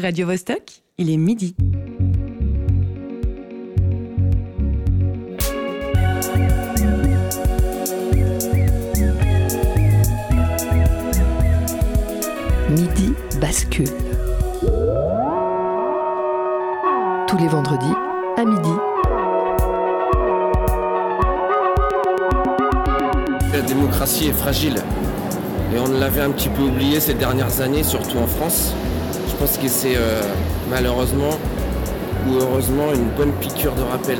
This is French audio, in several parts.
Radio Vostok, il est midi. Midi bascule. Tous les vendredis à midi. La démocratie est fragile. Et on l'avait un petit peu oublié ces dernières années, surtout en France. Je pense que c'est euh, malheureusement ou heureusement une bonne piqûre de rappel.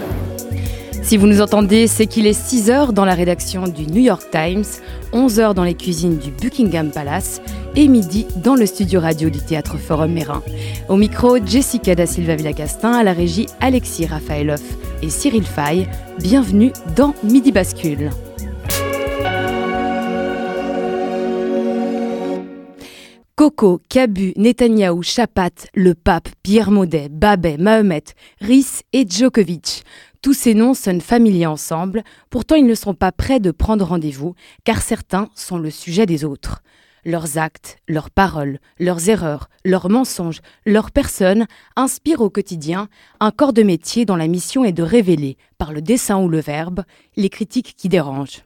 Si vous nous entendez, c'est qu'il est 6 heures dans la rédaction du New York Times, 11 heures dans les cuisines du Buckingham Palace et midi dans le studio radio du Théâtre Forum Mérin. Au micro, Jessica da Silva Villacastin, à la régie Alexis Rafaelov et Cyril Fay. Bienvenue dans Midi Bascule. Coco, Cabu, Netanyahou, Chapat, le pape, Pierre Maudet, Babet, Mahomet, Rhys et Djokovic. Tous ces noms sonnent familiers ensemble, pourtant ils ne sont pas prêts de prendre rendez-vous, car certains sont le sujet des autres. Leurs actes, leurs paroles, leurs erreurs, leurs mensonges, leurs personnes inspirent au quotidien un corps de métier dont la mission est de révéler, par le dessin ou le verbe, les critiques qui dérangent.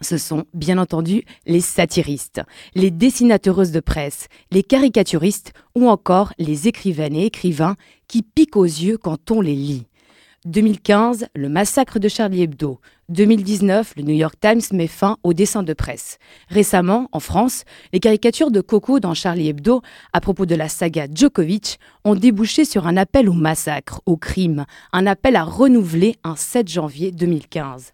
Ce sont, bien entendu, les satiristes, les dessinateuses de presse, les caricaturistes ou encore les écrivaines et écrivains qui piquent aux yeux quand on les lit. 2015, le massacre de Charlie Hebdo. 2019, le New York Times met fin au dessin de presse. Récemment, en France, les caricatures de Coco dans Charlie Hebdo à propos de la saga Djokovic ont débouché sur un appel au massacre, au crime, un appel à renouveler un 7 janvier 2015.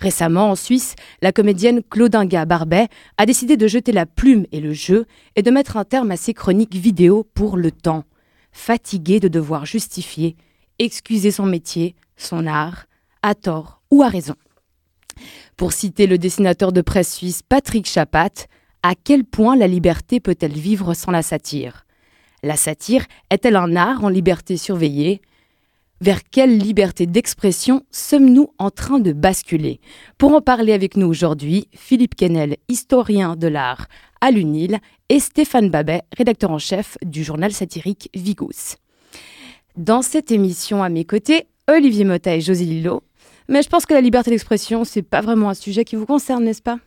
Récemment, en Suisse, la comédienne Claudinga Barbet a décidé de jeter la plume et le jeu et de mettre un terme à ses chroniques vidéo pour le temps. Fatiguée de devoir justifier, excuser son métier, son art, à tort ou à raison. Pour citer le dessinateur de presse suisse Patrick Chapat, à quel point la liberté peut-elle vivre sans la satire? La satire est-elle un art en liberté surveillée? Vers quelle liberté d'expression sommes-nous en train de basculer? Pour en parler avec nous aujourd'hui, Philippe Kennel, historien de l'art à l'UNIL, et Stéphane Babet, rédacteur en chef du journal satirique Vigous. Dans cette émission à mes côtés, Olivier Motta et José Lillo. Mais je pense que la liberté d'expression, c'est pas vraiment un sujet qui vous concerne, n'est-ce pas?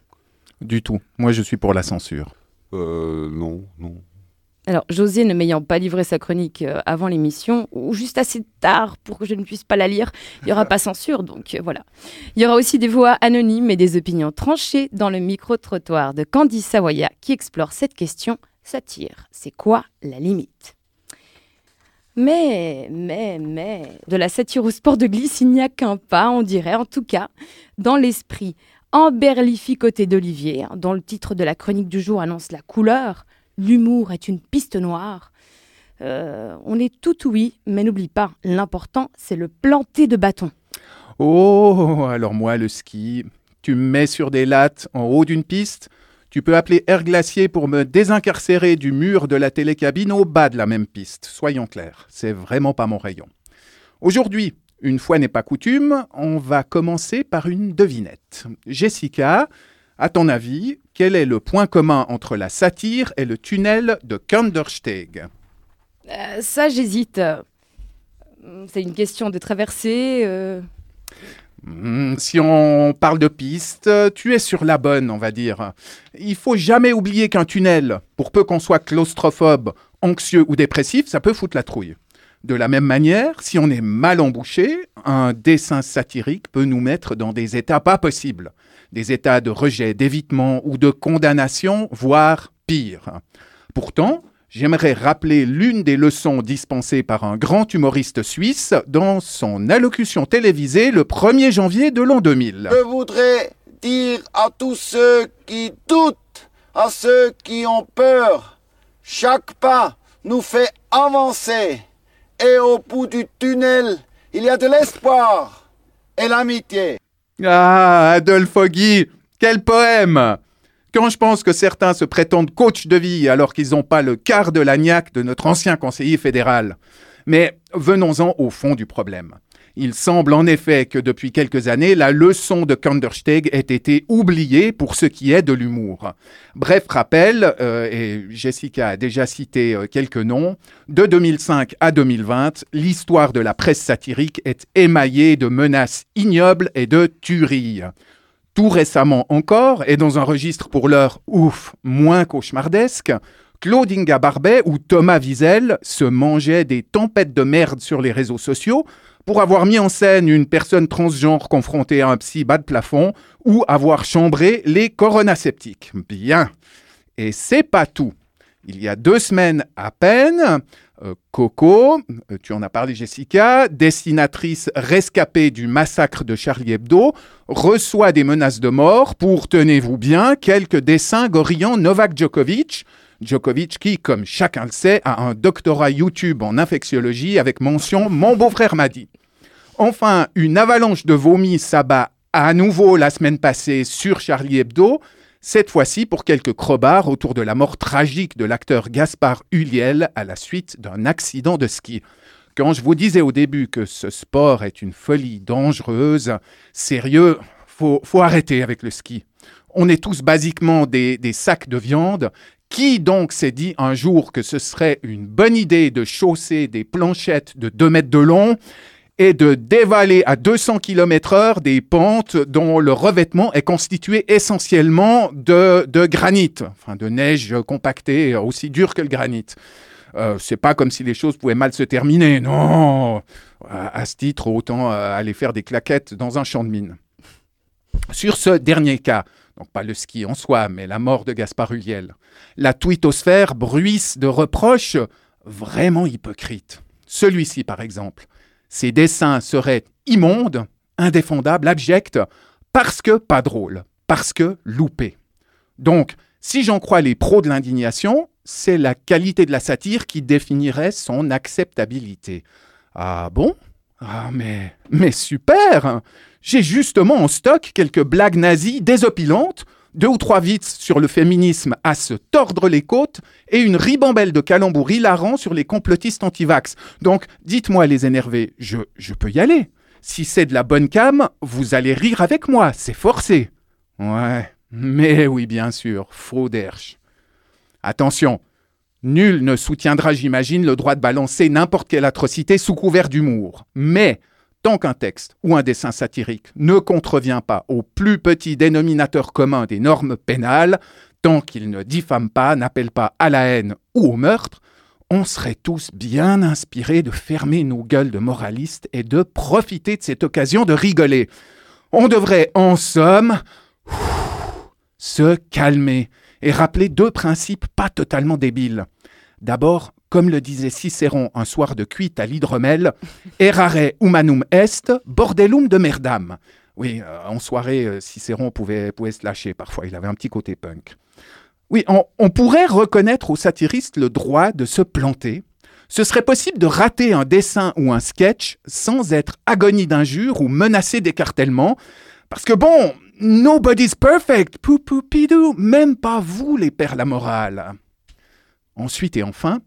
Du tout. Moi, je suis pour la censure. Euh, non, non. Alors, José ne m'ayant pas livré sa chronique euh, avant l'émission, ou juste assez tard pour que je ne puisse pas la lire, il n'y aura pas censure, donc euh, voilà. Il y aura aussi des voix anonymes et des opinions tranchées dans le micro-trottoir de Candy Savoya qui explore cette question satire. C'est quoi la limite? Mais, mais, mais, de la satire au sport de glisse, il n'y a qu'un pas, on dirait, en tout cas, dans l'esprit emberlificoté d'Olivier, hein, dont le titre de la chronique du jour annonce la couleur, l'humour est une piste noire. Euh, on est tout oui, mais n'oublie pas, l'important, c'est le planter de bâton. Oh, alors moi, le ski, tu me mets sur des lattes en haut d'une piste, tu peux appeler Air Glacier pour me désincarcérer du mur de la télécabine au bas de la même piste, soyons clairs, c'est vraiment pas mon rayon. Aujourd'hui, une fois n'est pas coutume, on va commencer par une devinette. Jessica, à ton avis, quel est le point commun entre la satire et le tunnel de Kandersteg? Euh, ça, j'hésite. C'est une question de traversée. euh, Hmm, Si on parle de piste, tu es sur la bonne, on va dire. Il faut jamais oublier qu'un tunnel, pour peu qu'on soit claustrophobe, anxieux ou dépressif, ça peut foutre la trouille. De la même manière, si on est mal embouché, un dessin satirique peut nous mettre dans des états pas possibles. Des états de rejet, d'évitement ou de condamnation, voire pire. Pourtant, j'aimerais rappeler l'une des leçons dispensées par un grand humoriste suisse dans son allocution télévisée le 1er janvier de l'an 2000. Je voudrais dire à tous ceux qui doutent, à ceux qui ont peur, chaque pas nous fait avancer. Et au bout du tunnel, il y a de l'espoir et l'amitié. Ah, Adolphe Foggy, quel poème Quand je pense que certains se prétendent coach de vie alors qu'ils n'ont pas le quart de l'agnac de notre ancien conseiller fédéral. Mais venons-en au fond du problème. Il semble en effet que depuis quelques années, la leçon de Kandersteg ait été oubliée pour ce qui est de l'humour. Bref rappel, euh, et Jessica a déjà cité euh, quelques noms, de 2005 à 2020, l'histoire de la presse satirique est émaillée de menaces ignobles et de tueries. Tout récemment encore, et dans un registre pour l'heure ouf, moins cauchemardesque, Claude Inga Barbet ou Thomas Wiesel se mangeaient des tempêtes de merde sur les réseaux sociaux pour avoir mis en scène une personne transgenre confrontée à un psy bas de plafond ou avoir chambré les coronaceptiques. Bien. Et c'est pas tout. Il y a deux semaines à peine, euh, Coco, euh, tu en as parlé Jessica, dessinatrice rescapée du massacre de Charlie Hebdo, reçoit des menaces de mort pour, tenez-vous bien, quelques dessins gorillant Novak Djokovic, Djokovic qui, comme chacun le sait, a un doctorat YouTube en infectiologie avec mention Mon beau-frère m'a dit. Enfin, une avalanche de vomi s'abat à nouveau la semaine passée sur Charlie Hebdo, cette fois-ci pour quelques crobards autour de la mort tragique de l'acteur Gaspard Huliel à la suite d'un accident de ski. Quand je vous disais au début que ce sport est une folie dangereuse, sérieux, faut, faut arrêter avec le ski. On est tous basiquement des, des sacs de viande. Qui donc s'est dit un jour que ce serait une bonne idée de chausser des planchettes de 2 mètres de long et de dévaler à 200 km heure des pentes dont le revêtement est constitué essentiellement de, granit, enfin de neige compactée, aussi dure que le granit. Euh, c'est pas comme si les choses pouvaient mal se terminer, non. À, à ce titre, autant euh, aller faire des claquettes dans un champ de mine. Sur ce dernier cas, donc pas le ski en soi, mais la mort de Gaspard Huliel, la twittosphère bruisse de reproches vraiment hypocrites. Celui-ci, par exemple, ces dessins seraient immondes, indéfendables, abjects, parce que pas drôles, parce que loupés. Donc, si j'en crois les pros de l'indignation, c'est la qualité de la satire qui définirait son acceptabilité. Ah bon? Ah mais, mais super J'ai justement en stock quelques blagues nazies désopilantes, deux ou trois vices sur le féminisme à se tordre les côtes et une ribambelle de calembours hilarants sur les complotistes anti-vax. Donc, dites-moi les énervés, je, je peux y aller. Si c'est de la bonne cam, vous allez rire avec moi, c'est forcé. Ouais, mais oui, bien sûr, faux d'Hersch. Attention, nul ne soutiendra, j'imagine, le droit de balancer n'importe quelle atrocité sous couvert d'humour. Mais tant qu'un texte ou un dessin satirique ne contrevient pas au plus petit dénominateur commun des normes pénales, tant qu'il ne diffame pas, n'appelle pas à la haine ou au meurtre, on serait tous bien inspirés de fermer nos gueules de moralistes et de profiter de cette occasion de rigoler. On devrait, en somme, se calmer et rappeler deux principes pas totalement débiles. D'abord, comme le disait Cicéron un soir de cuite à l'hydromel, errare humanum est, bordellum de merdam. Oui, euh, en soirée, euh, Cicéron pouvait, pouvait se lâcher parfois, il avait un petit côté punk. Oui, on, pourrait reconnaître aux satiristes le droit de se planter. Ce serait possible de rater un dessin ou un sketch sans être agonie d'injures ou menacé d'écartèlement. Parce que bon, nobody's perfect, pou pou pidou, même pas vous les pères la morale. Ensuite et enfin,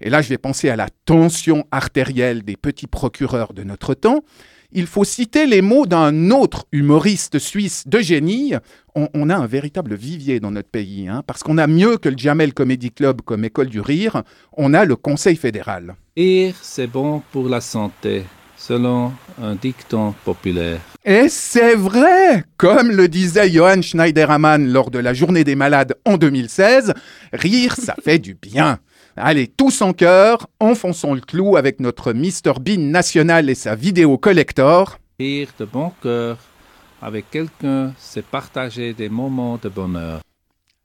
et là je vais penser à la tension artérielle des petits procureurs de notre temps, il faut citer les mots d'un autre humoriste suisse de génie. On, a un véritable vivier dans notre pays, hein, parce qu'on a mieux que le Jamel Comedy Club comme école du rire, on a le Conseil fédéral. Rire, c'est bon pour la santé, selon un dicton populaire. Et c'est vrai Comme le disait Johann Schneiderman lors de la Journée des malades en 2016, rire, ça fait du bien. Allez, tous en cœur, enfonçons le clou avec notre Mr Bean national et sa vidéo collector. Rire de bon cœur avec quelqu'un, c'est partager des moments de bonheur.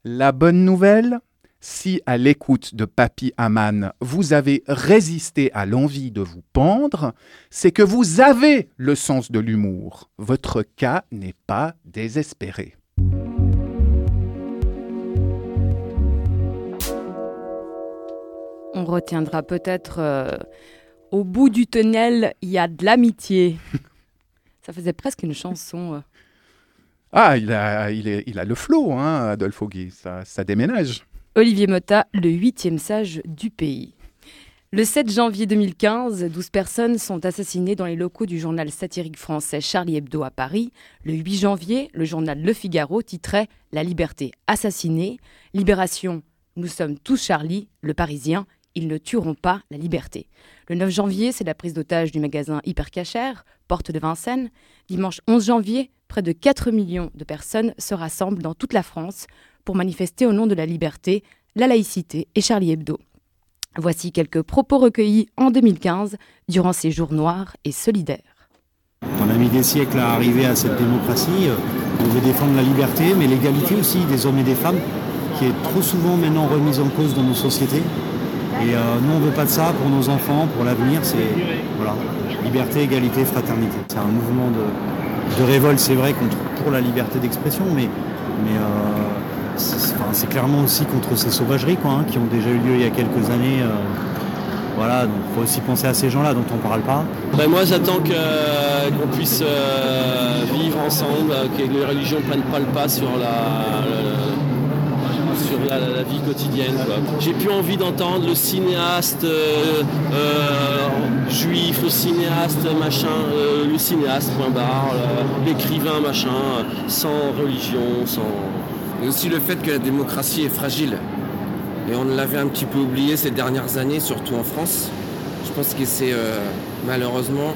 La bonne nouvelle? Si à l'écoute de Papy Aman, vous avez résisté à l'envie de vous pendre, c'est que vous avez le sens de l'humour. Votre cas n'est pas désespéré. On retiendra peut-être euh, au bout du tunnel, il y a de l'amitié. Ça faisait presque une chanson. euh. Ah, il a, il est- il a le flow, hein, Adolphe Guy, ça, ça déménage. Olivier Motta, le huitième sage du pays. Le 7 janvier 2015, 12 personnes sont assassinées dans les locaux du journal satirique français Charlie Hebdo à Paris. Le 8 janvier, le journal Le Figaro titrait La liberté assassinée. Libération, nous sommes tous Charlie, le Parisien, ils ne tueront pas la liberté. Le 9 janvier, c'est la prise d'otage du magasin Hypercacher, porte de Vincennes. Dimanche 11 janvier, près de 4 millions de personnes se rassemblent dans toute la France pour manifester au nom de la liberté, la laïcité et Charlie Hebdo. Voici quelques propos recueillis en 2015 durant ces jours noirs et solidaires. On a mis des siècles à arriver à cette démocratie. On veut défendre la liberté, mais l'égalité aussi des hommes et des femmes, qui est trop souvent maintenant remise en cause dans nos sociétés. Et euh, nous, on ne veut pas de ça pour nos enfants, pour l'avenir. C'est voilà, liberté, égalité, fraternité. C'est un mouvement de, révolte, c'est vrai, pour la liberté d'expression, mais, mais euh, c'est clairement aussi contre ces sauvageries quoi, hein, qui ont déjà eu lieu il y a quelques années. Euh, voilà, faut aussi penser à ces gens-là dont on ne parle pas. Ben moi j'attends qu'on puisse euh, vivre ensemble, que les religions ne prennent pas le pas sur la, sur la, vie quotidienne. J'ai plus envie d'entendre le cinéaste euh, juif, le cinéaste machin, le cinéaste point barre, l'écrivain machin, sans religion, sans et aussi le fait que la démocratie est fragile. Et on l'avait un petit peu oublié ces dernières années, surtout en France. Je pense que c'est euh, malheureusement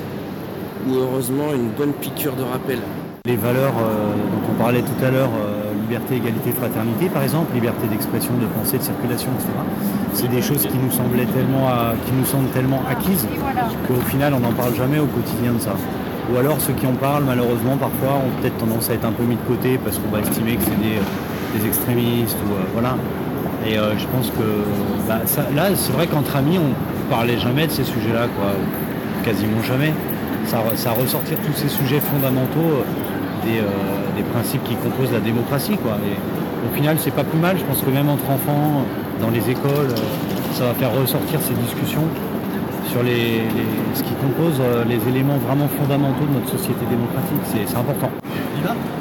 ou heureusement une bonne piqûre de rappel. Les valeurs euh, dont on parlait tout à l'heure, euh, liberté, égalité, fraternité par exemple, liberté d'expression, de pensée, de circulation, etc. C'est des choses qui nous semblaient tellement, qui nous semblent tellement acquises qu'au final on n'en parle jamais au quotidien de ça. Ou alors ceux qui en parlent malheureusement parfois ont peut-être tendance à être un peu mis de côté parce qu'on va estimer que c'est des, des extrémistes ou euh, voilà. Et euh, je pense que bah, là, c'est vrai qu'entre amis, on parlait jamais de ces sujets-là, quoi, quasiment jamais. Ça, ça ressortir tous ces sujets fondamentaux euh, des, principes qui composent la démocratie, quoi. Au final, c'est pas plus mal. Je pense que même entre enfants, dans les écoles, ça va faire ressortir ces discussions sur les, ce qui compose les éléments vraiment fondamentaux de notre société démocratique. C'est important.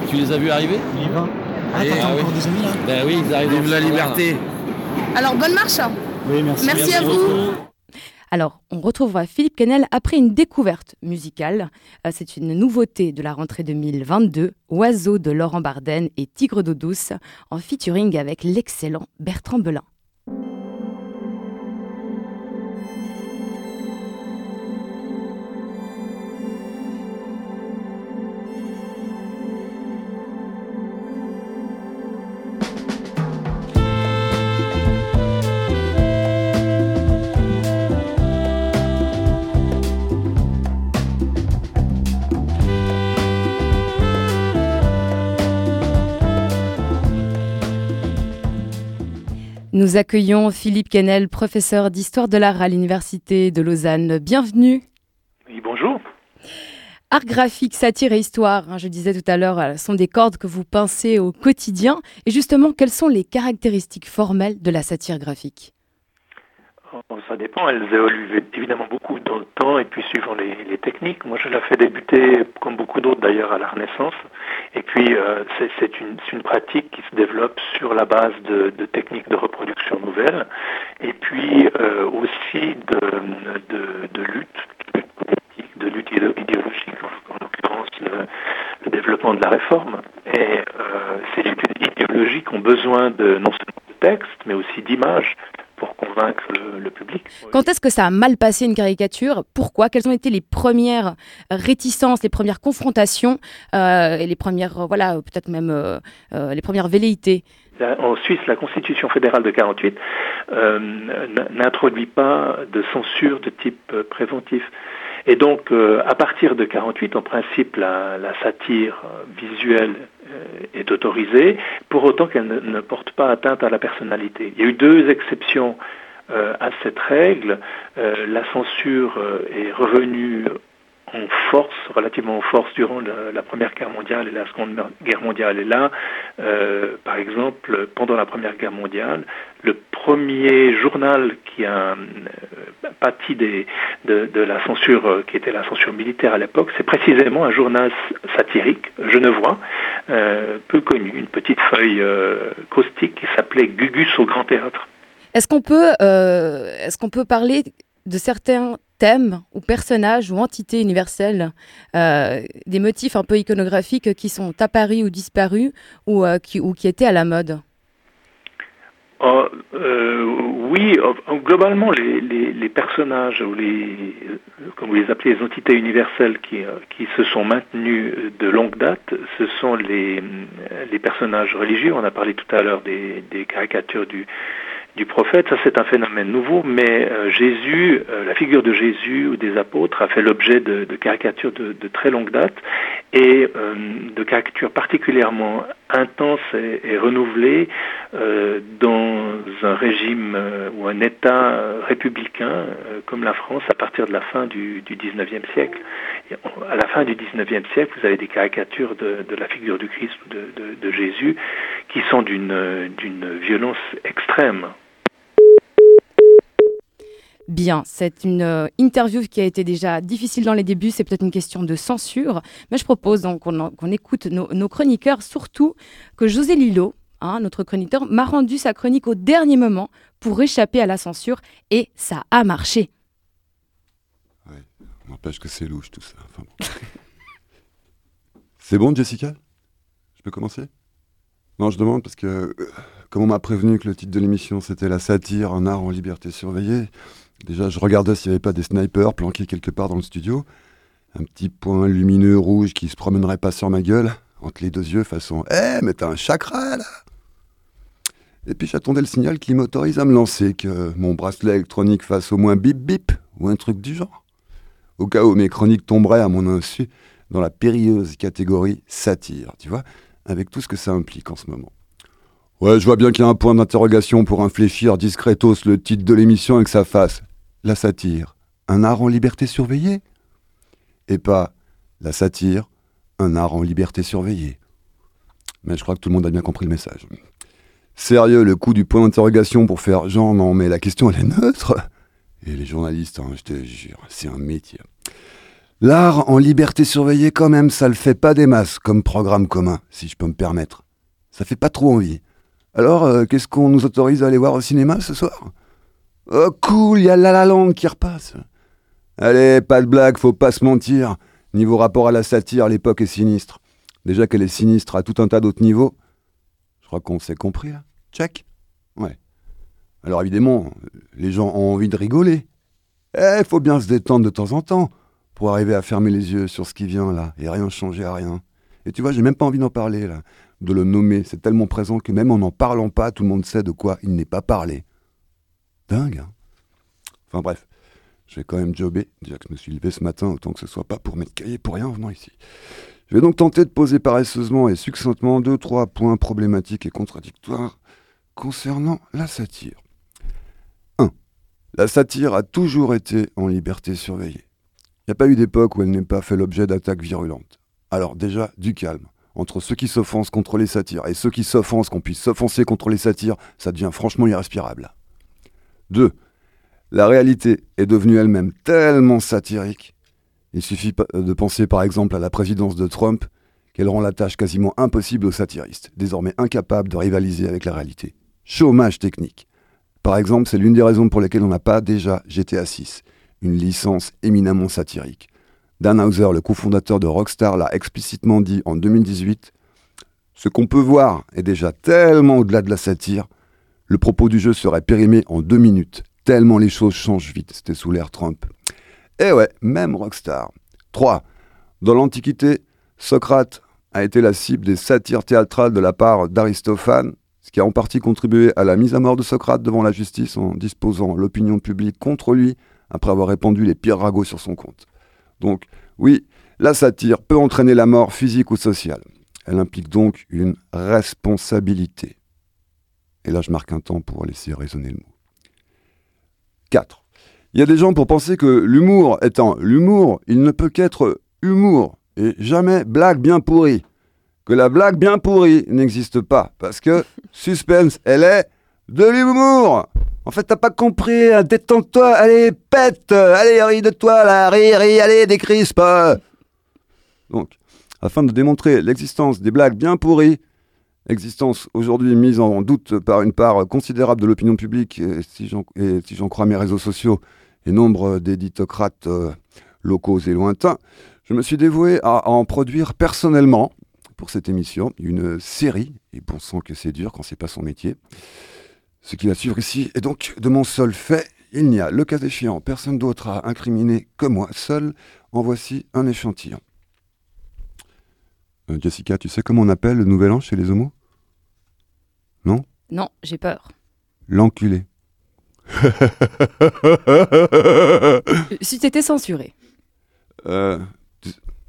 Tu les as vus arriver ah, t'as ah encore des amis là Ben oui, ils arrivent Vive la liberté Alors, bonne marche Oui, merci. Merci, à vous alors, on retrouvera Philippe Canel après une découverte musicale. Euh, c'est une nouveauté de la rentrée 2022, Oiseau de Laurent Barden et Tigre d'eau douce, en featuring avec l'excellent Bertrand Belin. Nous accueillons Philippe Kennel, professeur d'histoire de l'art à l'Université de Lausanne. Bienvenue. Oui, bonjour. Art graphique, satire et histoire, hein, je disais tout à l'heure, euh, sont des cordes que vous pincez au quotidien. Et justement, quelles sont les caractéristiques formelles de la satire graphique? Ça dépend, elles évoluent évidemment beaucoup dans le temps et puis suivant les, techniques. Moi, je l'ai fait débuter, comme beaucoup d'autres d'ailleurs, à la Renaissance. Et puis, euh, c'est une, pratique qui se développe sur la base de, techniques de reproduction nouvelles et puis euh, aussi de, de, lutte de lutte idéologique, en, l'occurrence le, développement de la réforme. Et euh, ces luttes idéologiques ont besoin de non seulement de textes, mais aussi d'images convaincre le, public. Quand est-ce que ça a mal passé une caricature? Pourquoi? Quelles ont été les premières réticences, les premières confrontations euh, et les premières, euh, voilà, peut-être même euh, les premières velléités? En Suisse, la Constitution fédérale de 48 n'introduit pas de censure de type préventif. Et donc, à partir de 48, en principe, la, la satire visuelle euh, est autorisée, pour autant qu'elle ne, porte pas atteinte à la personnalité. Il y a eu deux exceptions euh, à cette règle. Euh, la censure est revenue en force, relativement en force durant la, Première Guerre mondiale et la Seconde Guerre mondiale. Et là, euh, par exemple, pendant la Première Guerre mondiale, le premier journal qui a euh, pâti de, la censure euh, qui était la censure militaire à l'époque, c'est précisément un journal satirique genevois, peu connu, une petite feuille caustique qui s'appelait Gugus au Grand Théâtre. Est-ce qu'on peut, est-ce qu'on peut parler de certains thèmes ou personnages ou entités universelles, euh, des motifs un peu iconographiques qui sont apparus ou disparus ou, euh, qui, ou qui étaient à la mode? Euh, oui, globalement, les, personnages ou les, comme vous les appelez, les entités universelles qui, euh, qui se sont maintenues de longue date, ce sont les, les personnages religieux. On a parlé tout à l'heure des caricatures du, du prophète. Ça, c'est un phénomène nouveau, mais euh, Jésus, euh, la figure de Jésus ou des apôtres a fait l'objet de, caricatures de, très longue date et euh, de caricatures particulièrement intenses et, renouvelées dans un régime ou un État républicain comme la France à partir de la fin du, du 19e siècle. À la fin du 19e siècle, vous avez des caricatures de, la figure du Christ ou de Jésus qui sont d'une violence extrême. Bien, c'est une euh, interview qui a été déjà difficile dans les débuts, c'est peut-être une question de censure, mais je propose donc qu'on qu écoute nos, chroniqueurs, surtout que José Lillo, hein, notre chroniqueur, m'a rendu sa chronique au dernier moment pour échapper à la censure, et ça a marché. Ouais, n'empêche que c'est louche tout ça. C'est bon, Jessica? Je peux commencer? Non, je demande parce que, euh, comme on m'a prévenu que le titre de l'émission c'était La satire, un art en liberté surveillée, Déjà, je regardais s'il n'y avait pas des snipers planqués quelque part dans le studio. Un petit point lumineux rouge qui se promènerait pas sur ma gueule, entre les deux yeux, façon Eh, mais t'as un chakra là Et puis j'attendais le signal qui m'autorise à me lancer, que mon bracelet électronique fasse au moins bip bip, ou un truc du genre. Au cas où mes chroniques tomberaient à mon insu dans la périlleuse catégorie satire, tu vois, avec tout ce que ça implique en ce moment. Ouais, je vois bien qu'il y a un point d'interrogation pour infléchir discretos le titre de l'émission et que ça fasse la satire, un art en liberté surveillée Et pas la satire, un art en liberté surveillée. Mais je crois que tout le monde a bien compris le message. Sérieux, le coup du point d'interrogation pour faire genre non mais la question elle est neutre Et les journalistes, hein, je te jure, c'est un métier. L'art en liberté surveillée quand même, ça le fait pas des masses comme programme commun, si je peux me permettre. Ça fait pas trop envie. Alors, euh, qu'est-ce qu'on nous autorise à aller voir au cinéma ce soir? Oh cool, y a La La Land qui repasse. Allez, pas de blague, faut pas se mentir. Niveau rapport à la satire, l'époque est sinistre. Déjà qu'elle est sinistre à tout un tas d'autres niveaux. Je crois qu'on s'est compris là. Check Ouais. Alors évidemment, les gens ont envie de rigoler. Eh, faut bien se détendre de temps en temps pour arriver à fermer les yeux sur ce qui vient là et rien changer à rien. Et tu vois, j'ai même pas envie d'en parler là de le nommer. C'est tellement présent que même en n'en parlant pas, tout le monde sait de quoi il n'est pas parlé. Dingue, hein Enfin bref, je vais quand même jobber. Déjà que je me suis levé ce matin, autant que ce soit pas pour mettre cahier pour rien en venant ici. Je vais donc tenter de poser paresseusement et succinctement deux, trois points problématiques et contradictoires concernant la satire. 1. La satire a toujours été en liberté surveillée. Il n'y a pas eu d'époque où elle n'ait pas fait l'objet d'attaques virulentes. Alors déjà, du calme entre ceux qui s'offensent contre les satires et ceux qui s'offensent qu'on puisse s'offenser contre les satires, ça devient franchement irrespirable. 2. La réalité est devenue elle-même tellement satirique. Il suffit de penser par exemple à la présidence de Trump, qu'elle rend la tâche quasiment impossible aux satiristes, désormais incapables de rivaliser avec la réalité. Chômage technique. Par exemple, c'est l'une des raisons pour lesquelles on n'a pas déjà GTA 6, une licence éminemment satirique. Dan Hauser, le cofondateur de Rockstar, l'a explicitement dit en 2018. Ce qu'on peut voir est déjà tellement au-delà de la satire. Le propos du jeu serait périmé en deux minutes, tellement les choses changent vite. C'était sous l'ère Trump. Et ouais, même Rockstar. 3. Dans l'Antiquité, Socrate a été la cible des satires théâtrales de la part d'Aristophane, ce qui a en partie contribué à la mise à mort de Socrate devant la justice en disposant l'opinion publique contre lui après avoir répandu les pires ragots sur son compte. Donc, oui, la satire peut entraîner la mort physique ou sociale. Elle implique donc une responsabilité. Et là, je marque un temps pour laisser résonner le mot. 4. Il y a des gens pour penser que l'humour étant l'humour, il ne peut qu'être humour et jamais blague bien pourrie. Que la blague bien pourrie n'existe pas parce que suspense, elle est de l'humour. En fait, t'as pas compris, hein, détends-toi, allez, pète, allez, ris de toi, là, ris, ris, allez, décrispe. Donc, afin de démontrer l'existence des blagues bien pourries, existence aujourd'hui mise en doute par une part considérable de l'opinion publique, et si j'en crois mes réseaux sociaux, et nombre d'éditocrates euh, locaux et lointains, je me suis dévoué à, à en produire personnellement, pour cette émission, une série, et bon sang que c'est dur quand c'est pas son métier. Ce qui va suivre ici est donc de mon seul fait. Il n'y a, le cas échéant, personne d'autre à incriminer que moi seul. En voici un échantillon. Euh, Jessica, tu sais comment on appelle le nouvel an chez les homos? Non? Non, j'ai peur. L'enculé. Euh, Si t'étais censuré. Euh,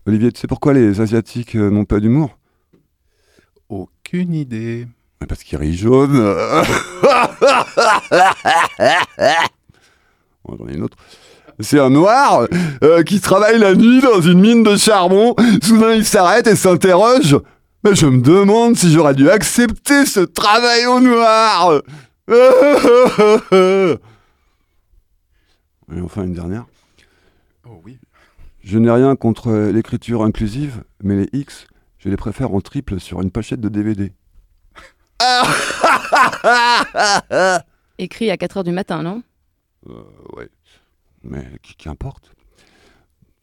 Olivier, tu sais pourquoi les Asiatiques euh, n'ont pas d'humour? Aucune idée. Parce qu'ils rient jaune. J'en ai une autre. C'est un noir euh, qui travaille la nuit dans une mine de charbon. Soudain, il s'arrête et s'interroge. Mais je me demande si j'aurais dû accepter ce travail au noir. Et enfin, une dernière. Oh oui. Je n'ai rien contre l'écriture inclusive, mais les X, je les préfère en triple sur une pochette de DVD. Écrit à 4h du matin, non? Euh, ouais. Mais qui- qu'importe.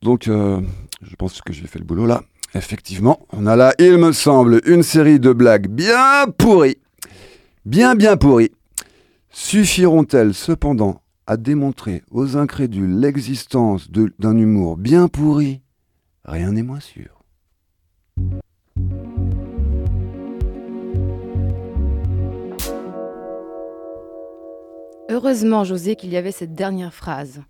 Donc, euh, je pense que j'ai fait le boulot là. Effectivement, on a là, il me semble, une série de blagues bien pourries. Bien, bien pourries. Suffiront-elles cependant à démontrer aux incrédules l'existence d'un humour bien pourri? Rien n'est moins sûr. Heureusement, José, qu'il y avait cette dernière phrase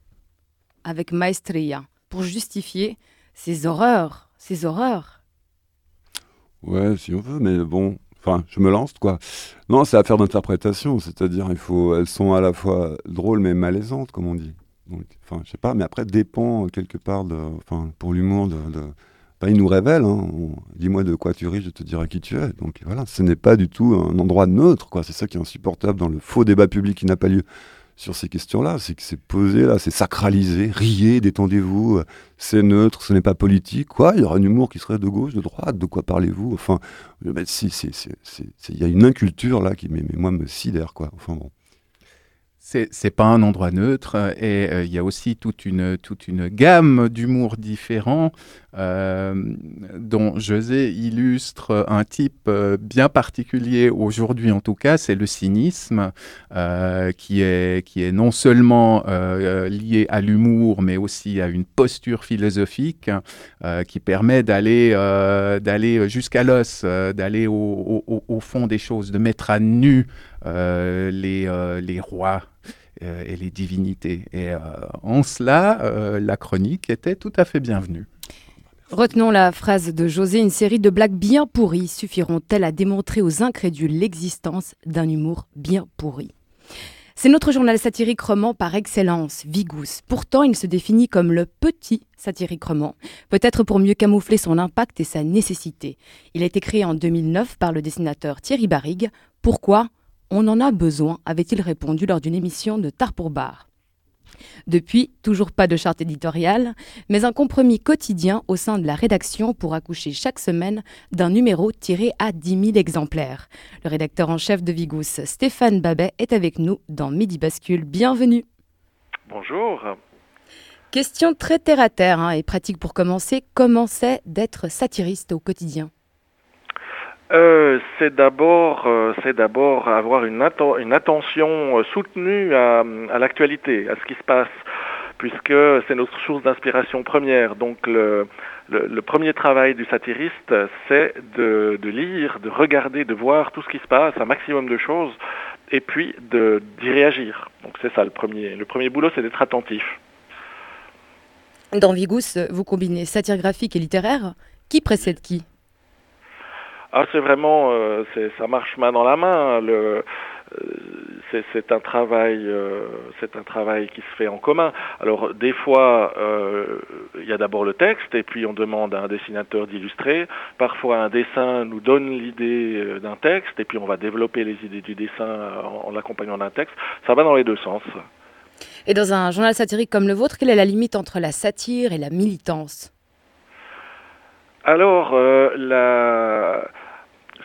avec maestria pour justifier ces horreurs, ces horreurs. Ouais, si on veut, mais bon, enfin, je me lance, quoi. Non, c'est affaire d'interprétation, c'est-à-dire, il faut, elles sont à la fois drôles mais malaisantes, comme on dit. Enfin, je sais pas, mais après, dépend euh, quelque part de, enfin, pour l'humour de, enfin, il nous révèle, hein, dis-moi de quoi tu ris, je te dirai qui tu es. Donc voilà, ce n'est pas du tout un endroit neutre, quoi. C'est ça qui est insupportable dans le faux débat public qui n'a pas lieu sur ces questions-là, c'est que c'est posé là, c'est sacralisé, riez, détendez-vous, euh, c'est neutre, ce n'est pas politique, quoi. Il y aura un humour qui serait de gauche, de droite, de quoi parlez-vous Enfin, euh, ben, si, il y a une inculture là qui, mais moi, me sidère, quoi. Enfin bon. C'est pas un endroit neutre euh, et euh, il y a aussi toute une, gamme d'humour différents euh, dont José illustre un type bien particulier aujourd'hui en tout cas, c'est le cynisme qui, est, qui est non seulement lié à l'humour mais aussi à une posture philosophique qui permet d'aller jusqu'à l'os, d'aller au, fond des choses, de mettre à nu les, euh, les rois euh, et les divinités. Et euh, en cela, euh, la chronique était tout à fait bienvenue. Retenons la phrase de José, une série de blagues bien pourries suffiront-elles à démontrer aux incrédules l'existence d'un humour bien pourri? C'est notre journal satirique roman par excellence, Vigous. Pourtant, il se définit comme le petit satirique roman, peut-être pour mieux camoufler son impact et sa nécessité. Il a été créé en 2009 par le dessinateur Thierry Barrigue. Pourquoi On en a besoin, avait-il répondu lors d'une émission de Tard pour Bar. Depuis, toujours pas de charte éditoriale, mais un compromis quotidien au sein de la rédaction pour accoucher chaque semaine d'un numéro tiré à 10 000 exemplaires. Le rédacteur en chef de Vigous, Stéphane Babet, est avec nous dans Midi Bascule. Bienvenue. Bonjour. Question très terre à terre hein, et pratique pour commencer. Comment c'est d'être satiriste au quotidien? Euh, c'est d'abord, euh, c'est d'abord avoir une, une attention euh, soutenue à, l'actualité, à ce qui se passe, puisque c'est notre source d'inspiration première. Donc le, le, premier travail du satiriste, c'est de, lire, de regarder, de voir tout ce qui se passe, un maximum de choses, et puis d'y réagir. Donc c'est ça le premier. Le premier boulot, c'est d'être attentif. Dans Vigous, vous combinez satire graphique et littéraire. Qui précède qui? Ah, c'est vraiment, euh, ça marche main dans la main. Le, euh, c'est, un travail, euh, c'est un travail qui se fait en commun. Alors des fois, euh, il y a d'abord le texte, et puis on demande à un dessinateur d'illustrer. Parfois, un dessin nous donne l'idée d'un texte, et puis on va développer les idées du dessin en, en l'accompagnant d'un texte. Ça va dans les deux sens. Et dans un journal satirique comme le vôtre, quelle est la limite entre la satire et la militance? Alors, euh, la...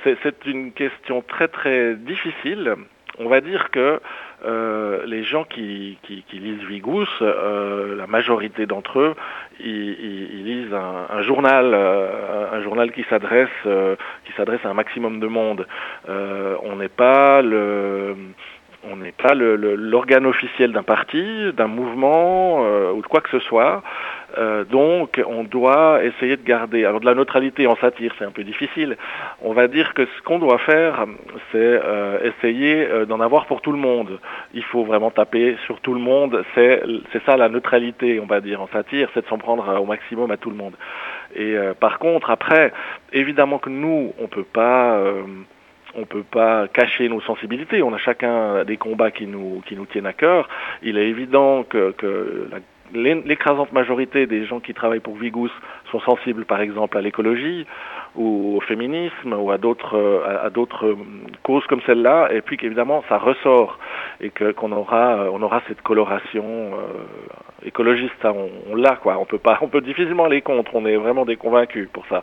c'est, une question très très difficile. On va dire que euh, les gens qui, lisent Vigous, euh, la majorité d'entre eux, ils, lisent un, journal, un journal qui s'adresse, euh, qui s'adresse à un maximum de monde. On n'est pas le on n'est pas l'organe officiel d'un parti, d'un mouvement euh, ou de quoi que ce soit. Euh, donc, on doit essayer de garder. Alors, de la neutralité en satire, c'est un peu difficile. On va dire que ce qu'on doit faire, c'est euh, essayer d'en avoir pour tout le monde. Il faut vraiment taper sur tout le monde. C'est ça la neutralité, on va dire en satire, c'est de s'en prendre au maximum à tout le monde. Et par contre, après, évidemment que nous, on peut pas. On peut pas cacher nos sensibilités. On a chacun des combats qui nous qui nous tiennent à cœur. Il est évident que, que l'écrasante majorité des gens qui travaillent pour Vigous sont sensibles, par exemple, à l'écologie ou au féminisme ou à d'autres à d'autres causes comme celle-là. Et puis qu'évidemment, ça ressort et que qu'on aura on aura cette coloration euh, écologiste. Ça, on, on l'a quoi. On peut pas, on peut difficilement aller contre. On est vraiment des convaincus pour ça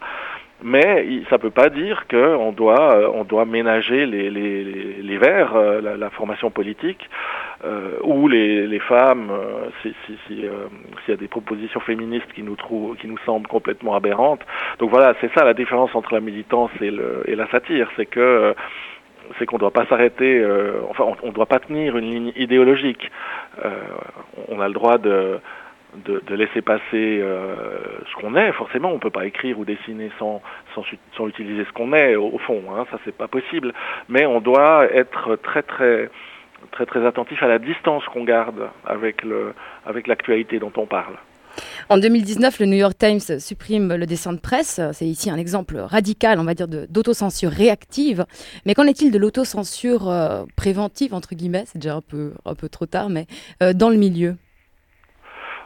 mais ça ne peut pas dire qu'on doit, euh, on doit ménager les, les, les verts, euh, la, formation politique, euh, ou les, les femmes, s'il si, y a des propositions féministes qui nous, trouvent, qui nous semblent complètement aberrantes. Donc voilà, c'est ça la différence entre la militance et, le, et la satire, c'est que c'est qu'on ne doit pas s'arrêter, enfin on ne doit pas tenir une ligne idéologique. On a le droit de, de, laisser passer euh, ce qu'on est. Forcément, on ne peut pas écrire ou dessiner sans, sans, utiliser ce qu'on est, au, au, fond. Hein, ça, c'est pas possible. Mais on doit être très, très, très, très attentif à la distance qu'on garde avec le, avec l'actualité dont on parle. En 2019, le New York Times supprime le dessin de presse. C'est ici un exemple radical, on va dire, d'autocensure réactive. Mais qu'en est-il de l'autocensure euh, préventive, entre guillemets? C'est déjà un peu, un peu trop tard, mais euh, dans le milieu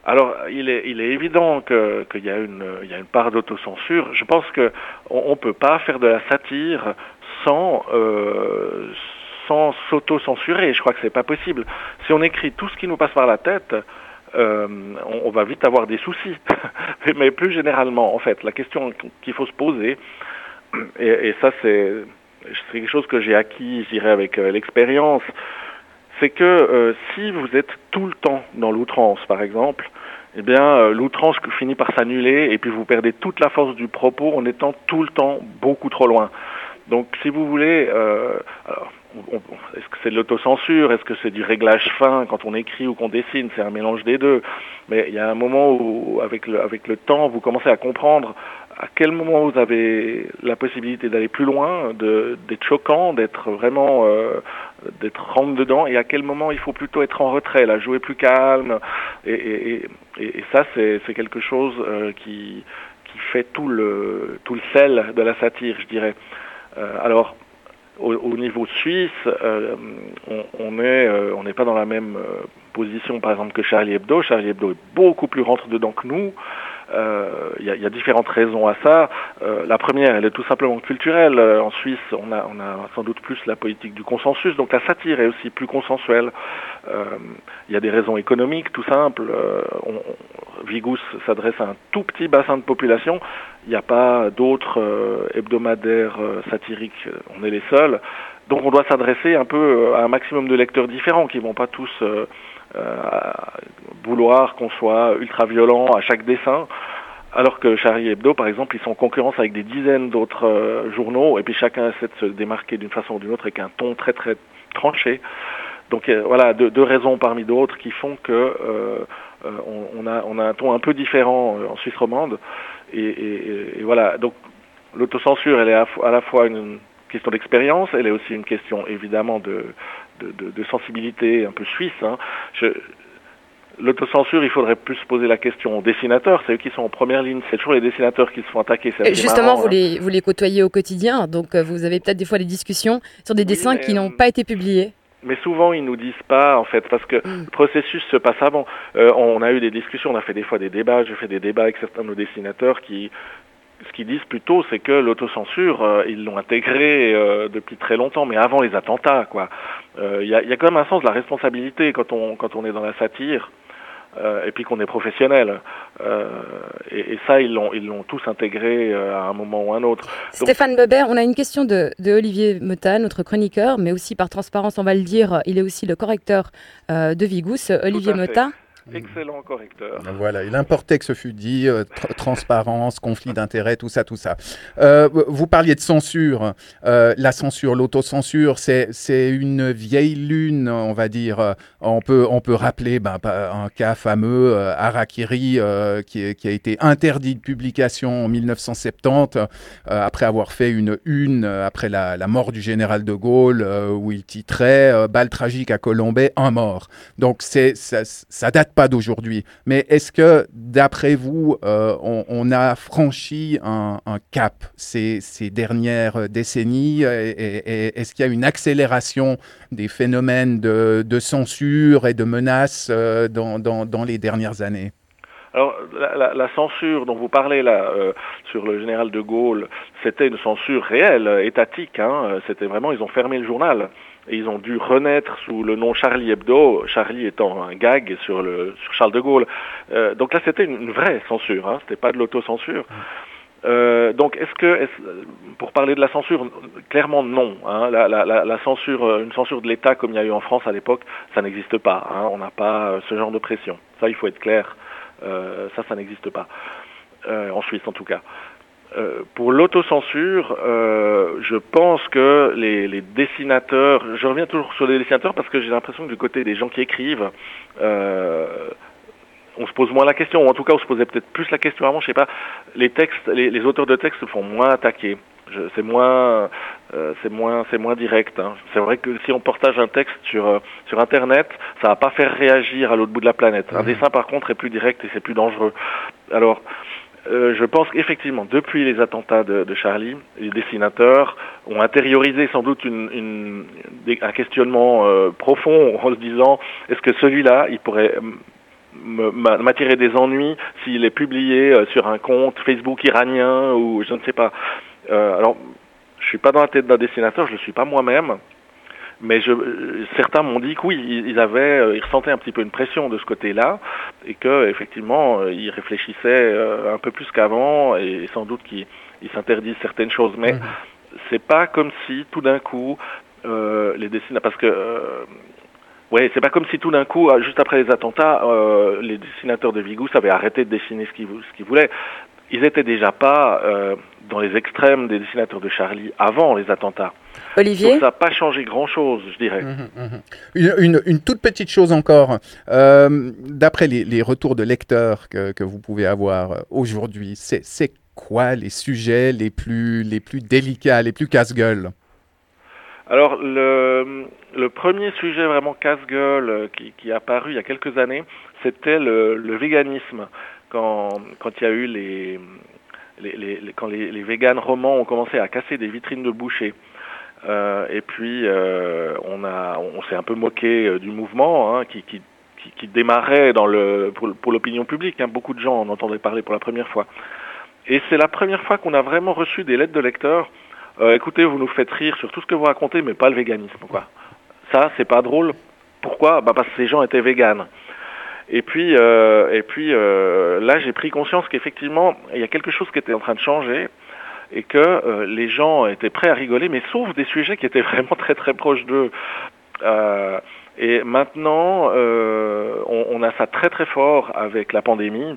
alors, il est, il est évident qu'il y, a une, y a une part d'autocensure. Je pense qu'on ne peut pas faire de la satire sans, euh, s'auto-censurer. Je crois que c'est pas possible. Si on écrit tout ce qui nous passe par la tête, euh, on, on, va vite avoir des soucis. Mais plus généralement, en fait, la question qu'il faut se poser, et, et ça c'est quelque chose que j'ai acquis, je dirais, avec euh, l'expérience, c'est que euh, si vous êtes tout le temps dans l'outrance, par exemple, eh bien, euh, l'outrance finit par s'annuler et puis vous perdez toute la force du propos en étant tout le temps beaucoup trop loin. Donc, si vous voulez, euh, est-ce que c'est de l'autocensure? Est-ce que c'est du réglage fin quand on écrit ou qu'on dessine? C'est un mélange des deux. Mais il y a un moment où, avec le, avec le temps, vous commencez à comprendre à quel moment vous avez la possibilité d'aller plus loin, d'être choquant, d'être vraiment euh, d'être rentre dedans, et à quel moment il faut plutôt être en retrait, là, jouer plus calme. Et, ça, c'est quelque chose euh, qui, fait tout le, tout le sel de la satire, je dirais. Euh, alors, au, au, niveau suisse, on, on est, on n'est pas dans la même position, par exemple, que Charlie Hebdo. Charlie Hebdo est beaucoup plus rentre dedans que nous. Il euh, y, a, différentes raisons à ça. Euh, la première, elle est tout simplement culturelle. Euh, en Suisse, on a, on a sans doute plus la politique du consensus, donc la satire est aussi plus consensuelle. Il y a des raisons économiques, tout simple. On, s'adresse à un tout petit bassin de population. Il n'y a pas d'autres hebdomadaires satiriques. On est les seuls. Donc on doit s'adresser un peu à un maximum de lecteurs différents qui vont pas tous vouloir qu'on soit ultra violent à chaque dessin. Alors que Charlie Hebdo, par exemple, ils sont en concurrence avec des dizaines d'autres euh, journaux, et puis chacun essaie de se démarquer d'une façon ou d'une autre avec un ton très très tranché. Donc euh, voilà, deux, raisons parmi d'autres qui font que euh, on, a, on a un ton un peu différent en Suisse romande. Et, voilà, donc l'autocensure, elle est à, la fois une question d'expérience, elle est aussi une question évidemment de, de, de, de sensibilité un peu suisse. Hein. Je, L'autocensure, il faudrait plus poser la question aux dessinateurs, c'est eux qui sont en première ligne, c'est toujours les dessinateurs qui se font attaquer. Justement, marrant, vous, hein. les, vous les côtoyez au quotidien, donc euh, vous avez peut-être des fois des discussions sur des oui, dessins qui n'ont pas été publiés. Mais souvent, ils nous disent pas, en fait, parce que mm. le processus se passe avant. Euh, on a eu des discussions, on a fait des fois des débats, j'ai fait des débats avec certains de nos dessinateurs qui ce qu'ils disent plutôt, c'est que l'autocensure, euh, ils l'ont intégré euh, depuis très longtemps, mais avant les attentats, quoi. Il euh, y, a, y, a, quand même un sens de la responsabilité quand on quand on est dans la satire. et puis qu'on est professionnel. et, et, ça, ils l'ont, ils l'ont tous intégré à un moment ou un autre. Stéphane Bebert, on a une question de, de, Olivier Mota, notre chroniqueur, mais aussi par transparence, on va le dire, il est aussi le correcteur de Vigous. Olivier Mota. Excellent correcteur. Voilà, il importait que ce fût dit, euh, transparence, conflit d'intérêts, tout ça, tout ça. Euh, vous parliez de censure. Euh, la censure, l'autocensure, c'est une vieille lune, on va dire. On peut, on peut rappeler ben, un cas fameux, Harakiri, qui, qui, a été interdit de publication en 1970, après avoir fait une une, après la, la, mort du général de Gaulle, où il titrait Balle tragique à Colombay, un mort. Donc ça, ça date pas d'aujourd'hui, mais est-ce que, d'après vous, euh, on, a franchi un, cap ces, dernières décennies? Est-ce qu'il y a une accélération des phénomènes de, censure et de menaces euh, dans, les dernières années? Alors, la, censure dont vous parlez là euh, sur le général de Gaulle, c'était une censure réelle, étatique. Hein, c'était vraiment, ils ont fermé le journal et ils ont dû renaître sous le nom Charlie Hebdo, Charlie étant un gag sur, le, sur Charles de Gaulle. Euh, donc là, c'était une, vraie censure, hein, c'était pas de l'autocensure. Euh, donc, est-ce que, pour parler de la censure, clairement non. Hein, la, censure, euh, une censure de l'État comme il y a eu en France à l'époque, ça n'existe pas. Hein, on n'a pas ce genre de pression. Ça, il faut être clair. Ça, ça n'existe pas. En Suisse, en tout cas. Euh, pour l'autocensure, euh, je pense que les, les, dessinateurs, je reviens toujours sur les dessinateurs parce que j'ai l'impression que du côté des gens qui écrivent, euh, on se pose moins la question, ou en tout cas on se posait peut-être plus la question avant, je sais pas, les textes, les, les auteurs de textes se font moins attaquer. C'est moins, euh, c'est moins, c'est moins direct. Hein. C'est vrai que si on partage un texte sur euh, sur Internet, ça va pas faire réagir à l'autre bout de la planète. Un mmh. dessin, par contre, est plus direct et c'est plus dangereux. Alors, euh, je pense qu'effectivement, depuis les attentats de, Charlie, les dessinateurs ont intériorisé sans doute une, une, un questionnement euh, profond en se disant est-ce que celui-là, il pourrait m'attirer des ennuis s'il est publié euh, sur un compte Facebook iranien ou je ne sais pas. alors, je suis pas dans la tête d'un dessinateur, je le suis pas moi-même mais je, certains m'ont dit que oui, ils avaient, euh, ils ressentaient un petit peu une pression de ce côté-là, et que effectivement, euh, ils réfléchissaient euh, un peu plus qu'avant, et sans doute qu'ils s'interdisent certaines choses. Mais mmh. c'est pas comme si tout d'un coup euh, les dessinateurs, parce que euh, ouais, c'est pas comme si tout d'un coup, juste après les attentats, euh, les dessinateurs de Vigous avaient arrêté de dessiner ce qu'ils ce qu'ils voulaient. Ils étaient déjà pas dans les extrêmes des dessinateurs de Charlie avant les attentats. Olivier Ça n'a pas changé grand-chose, je dirais. Mmh, mmh. Une, une, toute petite chose encore. Euh, d'après les, les, retours de lecteurs que, que vous pouvez avoir euh, aujourd'hui, c'est quoi les sujets les plus, les plus délicats, les plus casse-gueule alors, le, le, premier sujet vraiment casse-gueule euh, qui, qui, est apparu il y a quelques années, c'était le, le, véganisme. Quand, il y a eu les, quand les, véganes romans ont commencé à casser des vitrines de boucher. Euh, et puis euh, on a, on s'est un peu moqué euh, du mouvement hein, qui, qui, qui, démarrait dans le, pour, l'opinion publique. Hein. Beaucoup de gens en entendaient parler pour la première fois. Et c'est la première fois qu'on a vraiment reçu des lettres de lecteurs. Écoutez, vous nous faites rire sur tout ce que vous racontez, mais pas le véganisme. Quoi. Ça, c'est pas drôle. Pourquoi? Bah Parce que ces gens étaient véganes. Et puis, euh, et puis euh, là, j'ai pris conscience qu'effectivement, il y a quelque chose qui était en train de changer et que euh, les gens étaient prêts à rigoler, mais sauf des sujets qui étaient vraiment très très proches d'eux. Et maintenant, on, on, a ça très très fort avec la pandémie.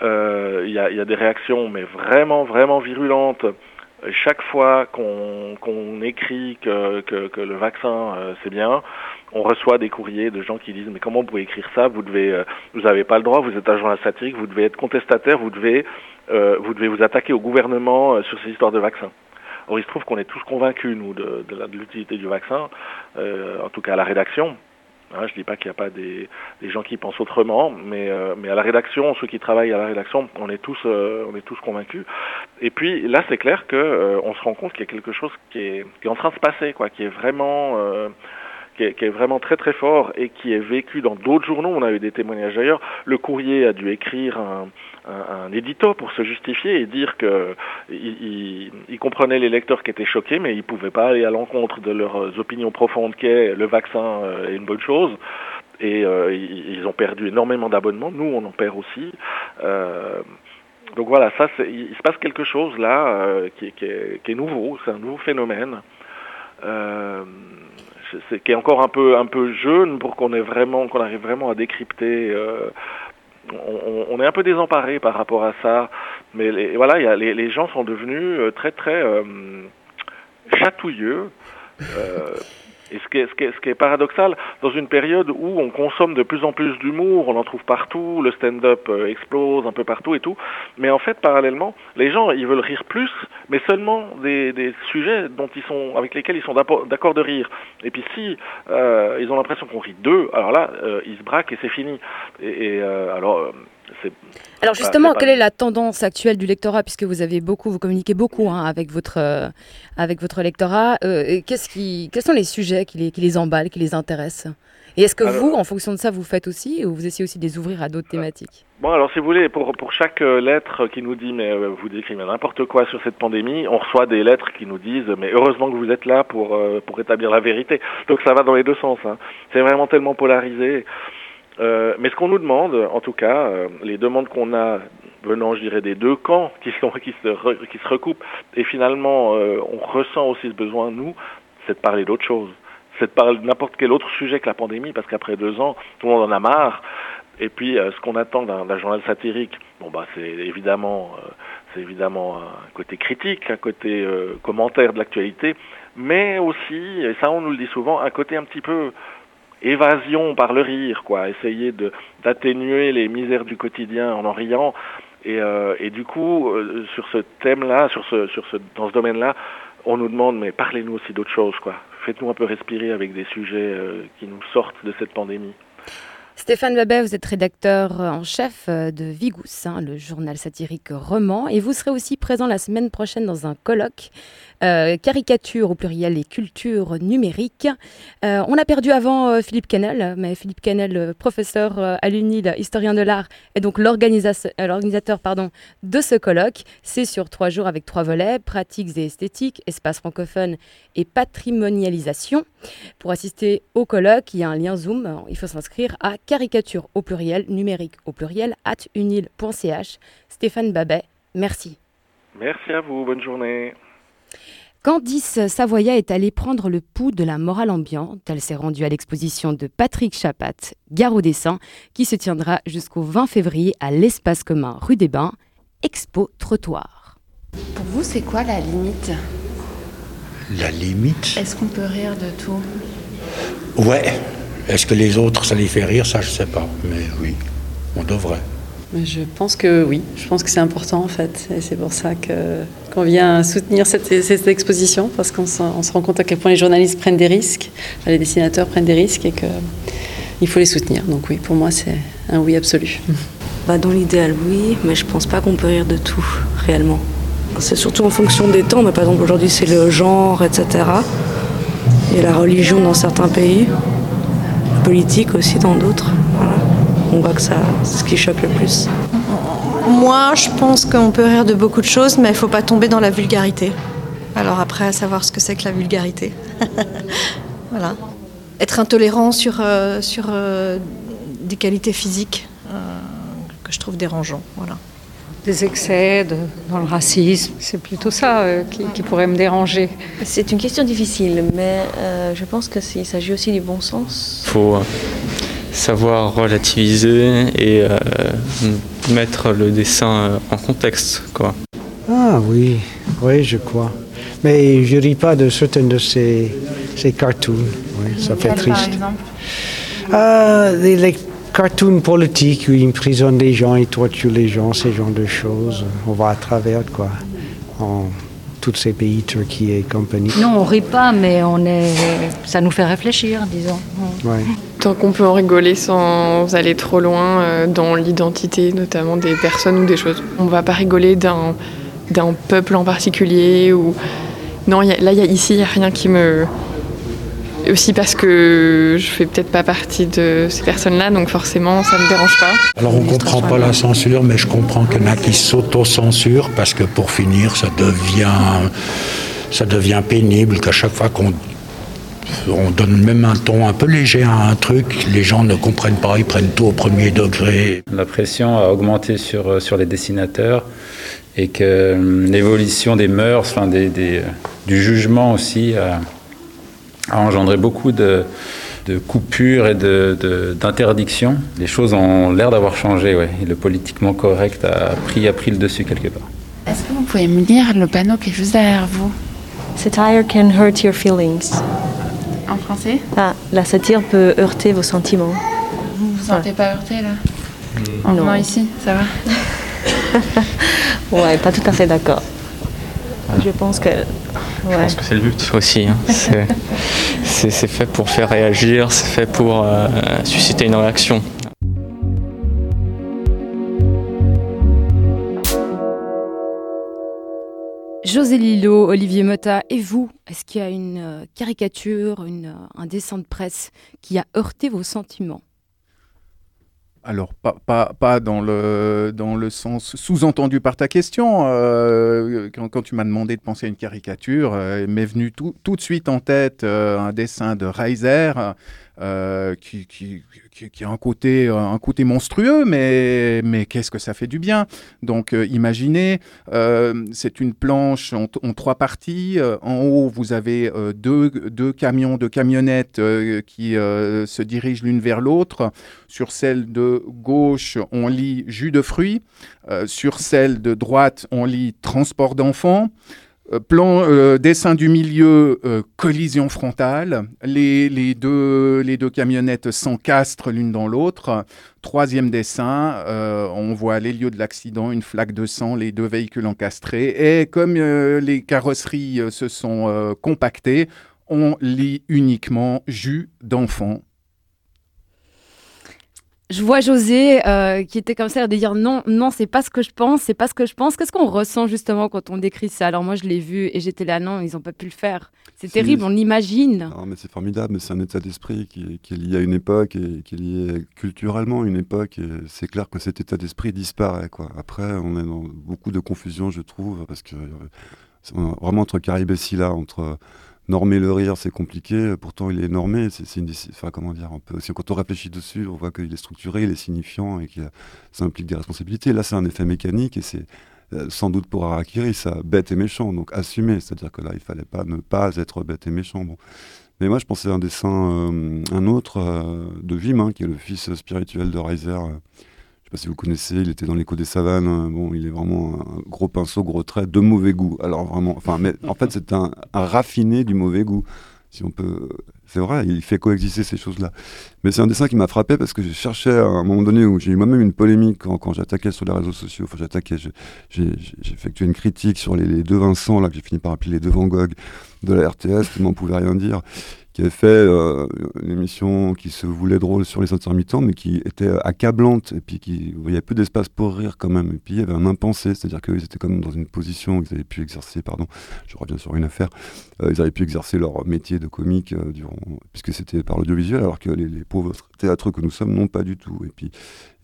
Il y, a, y, a, des réactions, mais vraiment vraiment virulentes. Chaque fois qu'on écrit que, que, que, le vaccin c'est bien, on reçoit des courriers de gens qui disent mais comment vous pouvez écrire ça? Vous devez, euh, vous n'avez pas le droit. Vous êtes agent satirique. Vous devez être contestataire. Vous devez, euh, vous attaquer au gouvernement euh, sur ces histoires de vaccins. Or, il se trouve qu'on est tous convaincus nous de, l'utilité du vaccin, en tout cas à la rédaction. Hein, je dis pas qu'il n'y a pas des, gens qui pensent autrement, mais, à la rédaction, ceux qui travaillent à la rédaction, on est tous, convaincus. Et puis là, c'est clair que on se rend compte qu'il y a quelque chose qui est, qui est en train de se passer, quoi, qui est vraiment qui est, vraiment très très fort et qui est vécu dans d'autres journaux. On a eu des témoignages d'ailleurs. Le courrier a dû écrire un, un, édito pour se justifier et dire que il, comprenait les lecteurs qui étaient choqués, mais il pouvait pas aller à l'encontre de leurs opinions profondes qu'est le vaccin euh, est une bonne chose et euh, ils ont perdu énormément d'abonnements. Nous, on en perd aussi. donc voilà, ça, il se passe quelque chose là qui, est, nouveau, c'est un nouveau phénomène. Qui est encore un peu un peu jeune pour qu'on ait vraiment qu'on arrive vraiment à décrypter on, on, est un peu désemparé par rapport à ça, mais voilà, y a, les, les, gens sont devenus très très euh, chatouilleux. Et ce qui, est, paradoxal, dans une période où on consomme de plus en plus d'humour, on en trouve partout, le stand-up euh, explose un peu partout et tout, mais en fait, parallèlement, les gens, ils veulent rire plus, mais seulement des, sujets dont ils sont, avec lesquels ils sont d'accord de rire. Et puis si euh, ils ont l'impression qu'on rit d'eux, alors là, euh, ils se braquent et c'est fini. Et, alors alors justement, quelle est la tendance actuelle du lectorat, puisque vous avez beaucoup, vous communiquez beaucoup hein, avec votre euh, avec votre lectorat. Euh, qu'est-ce qui, quels sont les sujets qui les, qui les emballent, qui les intéressent? Et est-ce que vous, en fonction de ça, vous faites aussi, ou vous essayez aussi de les ouvrir à d'autres thématiques? Bon, alors si vous voulez, pour, pour chaque euh, lettre qui nous dit, mais vous décrivez n'importe quoi sur cette pandémie, on reçoit des lettres qui nous disent, mais heureusement que vous êtes là pour, pour établir la vérité. Donc ça va dans les deux sens. Hein. C'est vraiment tellement polarisé. Euh, mais ce qu'on nous demande, en tout cas, euh, les demandes qu'on a venant, je dirais, des deux camps qui, sont, qui, se, qui se recoupent, et finalement, euh, on ressent aussi ce besoin, nous, c'est de parler d'autre chose. C'est de parler de n'importe quel autre sujet que la pandémie, parce qu'après deux ans, tout le monde en a marre. Et puis, ce qu'on attend d'un journal satirique, bon, bah, c'est évidemment, c'est évidemment un côté critique, un côté commentaire de l'actualité, mais aussi, et ça on nous le dit souvent, un côté un petit peu évasion par le rire, quoi, essayer de d'atténuer les misères du quotidien en en riant. Et, euh, et du coup, euh, sur ce thème-là, sur ce, sur ce, dans ce domaine-là, on nous demande, mais parlez-nous aussi d'autres choses, quoi. Faites-nous un peu respirer avec des sujets euh, qui nous sortent de cette pandémie. Stéphane Babet, vous êtes rédacteur en chef de Vigous, hein, le journal satirique roman, et vous serez aussi présent la semaine prochaine dans un colloque euh, caricature au pluriel et culture numérique. Euh, on a perdu avant euh, Philippe Canel, mais Philippe Canel, professeur à l'UNIL, historien de l'art, est donc l'organisateur pardon, de ce colloque. C'est sur trois jours avec trois volets, pratiques et esthétiques, espace francophone et patrimonialisation. Pour assister au colloque, il y a un lien Zoom. Il faut s'inscrire à caricature au pluriel, numérique au pluriel, at unil.ch. Stéphane Babet, merci. Merci à vous, bonne journée. Candice Savoya est allée prendre le pouls de la morale ambiante. Elle s'est rendue à l'exposition de Patrick Chapat, Gare au dessin, qui se tiendra jusqu'au 20 février à l'espace commun rue des Bains, Expo Trottoir. Pour vous, c'est quoi la limite? La limite? Est-ce qu'on peut rire de tout? Ouais. Est-ce que les autres, ça les fait rire Ça, je sais pas. Mais oui, on devrait. Je pense que oui, je pense que c'est important en fait. Et c'est pour ça qu'on vient soutenir cette, cette exposition, parce qu'on se, se, rend compte à quel point les journalistes prennent des risques, les dessinateurs prennent des risques et qu'il faut les soutenir. Donc oui, pour moi c'est un oui absolu. Bah, dans l'idéal oui, mais je pense pas qu'on peut rire de tout réellement. C'est surtout en fonction des temps, mais par exemple aujourd'hui c'est le genre, etc. Et la religion dans certains pays, politique aussi dans d'autres. On voit que ça, c'est ce qui choque le plus. Moi, je pense qu'on peut rire de beaucoup de choses, mais il ne faut pas tomber dans la vulgarité. Alors après, à savoir ce que c'est que la vulgarité. voilà. Être intolérant sur, euh, sur euh, des qualités physiques euh, que je trouve dérangeants. Voilà. Des excès de, dans le racisme, c'est plutôt ça qui, qui, pourrait me déranger. C'est une question difficile, mais je pense qu'il s'agit aussi du bon sens. Faut savoir relativiser et euh, mettre le dessin euh, en contexte. Quoi. Ah oui, oui, je crois. Mais je ris pas de certains de ces, ces cartoons. Oui, ça fait triste. Par exemple ah, les, les, cartoons politiques où ils emprisonnent des gens, ils torturent les gens, ces genres de choses. On va à travers quoi. En, tous ces pays, Turquie et compagnie. Non, on rit pas, mais on est, ça nous fait réfléchir, disons. Ouais. Tant qu'on peut en rigoler sans aller trop loin euh, dans l'identité, notamment des personnes ou des choses. On va pas rigoler d'un d'un peuple en particulier ou non. Y a, là, y a, ici, il y a rien qui me aussi parce que je fais peut-être pas partie de ces personnes-là, donc forcément ça me dérange pas. Alors on comprend pas la censure, mais je comprends qu'il y en a qui s'auto-censurent parce que pour finir, ça devient, ça devient pénible qu'à chaque fois qu'on On donne même un ton un peu léger à un truc, les gens ne comprennent pas, ils prennent tout au premier degré. La pression a augmenté sur, euh, sur les dessinateurs et que euh, l'évolution des mœurs, enfin des, des, du jugement aussi, a, a engendré beaucoup de, de coupures et d'interdictions. De, les choses ont l'air d'avoir changé, ouais. Et le politiquement correct a pris, a pris le dessus quelque part. Est-ce que vous pouvez me lire le panneau qui est juste derrière vous? Satire can hurt your feelings. En français? Ah, la satire peut heurter vos sentiments. Vous vous sentez pas heurté là? En venant ici, ça va Ouais, pas tout à fait d'accord. Je pense que. Ouais. Je pense que c'est le but aussi. Hein. C'est fait pour faire réagir, c'est fait pour euh, susciter une réaction. José Lillo, Olivier Motta, et vous, est-ce qu'il y a une euh, caricature, une, euh, un dessin de presse qui a heurté vos sentiments? Alors, pas, pas, pas, dans, le, dans le sens sous-entendu par ta question. Euh, quand, tu m'as demandé de penser à une caricature, euh, m'est venu tout, tout, de suite en tête euh, un dessin de Reiser euh, qui, qui, qui, a un côté, un côté monstrueux, mais, mais qu'est-ce que ça fait du bien? Donc euh, imaginez, euh, c'est une planche en, en, trois parties. en haut, vous avez deux, deux, camions, deux camionnettes qui se dirigent l'une vers l'autre. Sur celle de gauche, on lit jus de fruits. sur celle de droite, on lit transport d'enfants. Euh, plan euh, dessin du milieu, euh, collision frontale. Les, les, deux, les deux camionnettes s'encastrent l'une dans l'autre. Troisième dessin, on voit les lieux de l'accident, une flaque de sang, les deux véhicules encastrés. Et comme les carrosseries se sont compactées, on lit uniquement jus d'enfant je vois José euh, qui était comme ça de dire non, non, c'est pas ce que je pense, c'est pas ce que je pense. Qu'est-ce qu'on ressent justement quand on décrit ça? Alors moi, je l'ai vu et j'étais là, non, ils ont pas pu le faire. C'est terrible, on l'imagine. Non, mais c'est formidable, mais c'est un état d'esprit qui, qui, est lié à une époque et qui est lié culturellement à une époque. Et c'est clair que cet état d'esprit disparaît. Quoi. Après, on est dans beaucoup de confusion, je trouve, parce que euh, vraiment entre Caribe et là, entre normer le rire, c'est compliqué. Pourtant, il est normé. C'est une, enfin, comment dire, peu. Quand on réfléchit dessus, on voit qu'il est structuré, il est signifiant et que ça implique des responsabilités. Là, c'est un effet mécanique et c'est euh, sans doute pour Harakiri, ça bête et méchant. Donc, assumer. C'est-à-dire que là, il fallait pas ne pas être bête et méchant. Bon. Mais moi, je pensais à un dessin, euh, un autre euh, de Vim, hein, qui est le fils spirituel de Reiser. Sais pas si vous connaissez, il était dans l'écho des savanes. Hein. Bon, il est vraiment un gros pinceau, gros trait, de mauvais goût. Alors vraiment, enfin, mais en fait, c'est un, raffiné du mauvais goût, si on peut. C'est vrai, il fait coexister ces choses-là. Mais c'est un dessin qui m'a frappé parce que je cherchais à un moment donné où j'ai eu moi-même une polémique quand, j'attaquais sur les réseaux sociaux. Enfin, j'attaquais, j'ai effectué une critique sur les, les, deux Vincent là que j'ai fini par appeler les deux Van Gogh de la RTS qui m'en pouvait rien dire qui avait fait euh, une émission qui se voulait drôle sur les intermittents, mais qui était accablante, et puis qui, il y avait peu d'espace pour rire quand même. Et puis il y avait un impensé, c'est-à-dire qu'ils étaient comme dans une position où ils avaient pu exercer, pardon, je reviens sur une affaire, euh, ils avaient pu exercer leur métier de comique euh, durant, puisque c'était par l'audiovisuel, alors que les, pauvres théâtreux que nous sommes, non pas du tout. Et puis,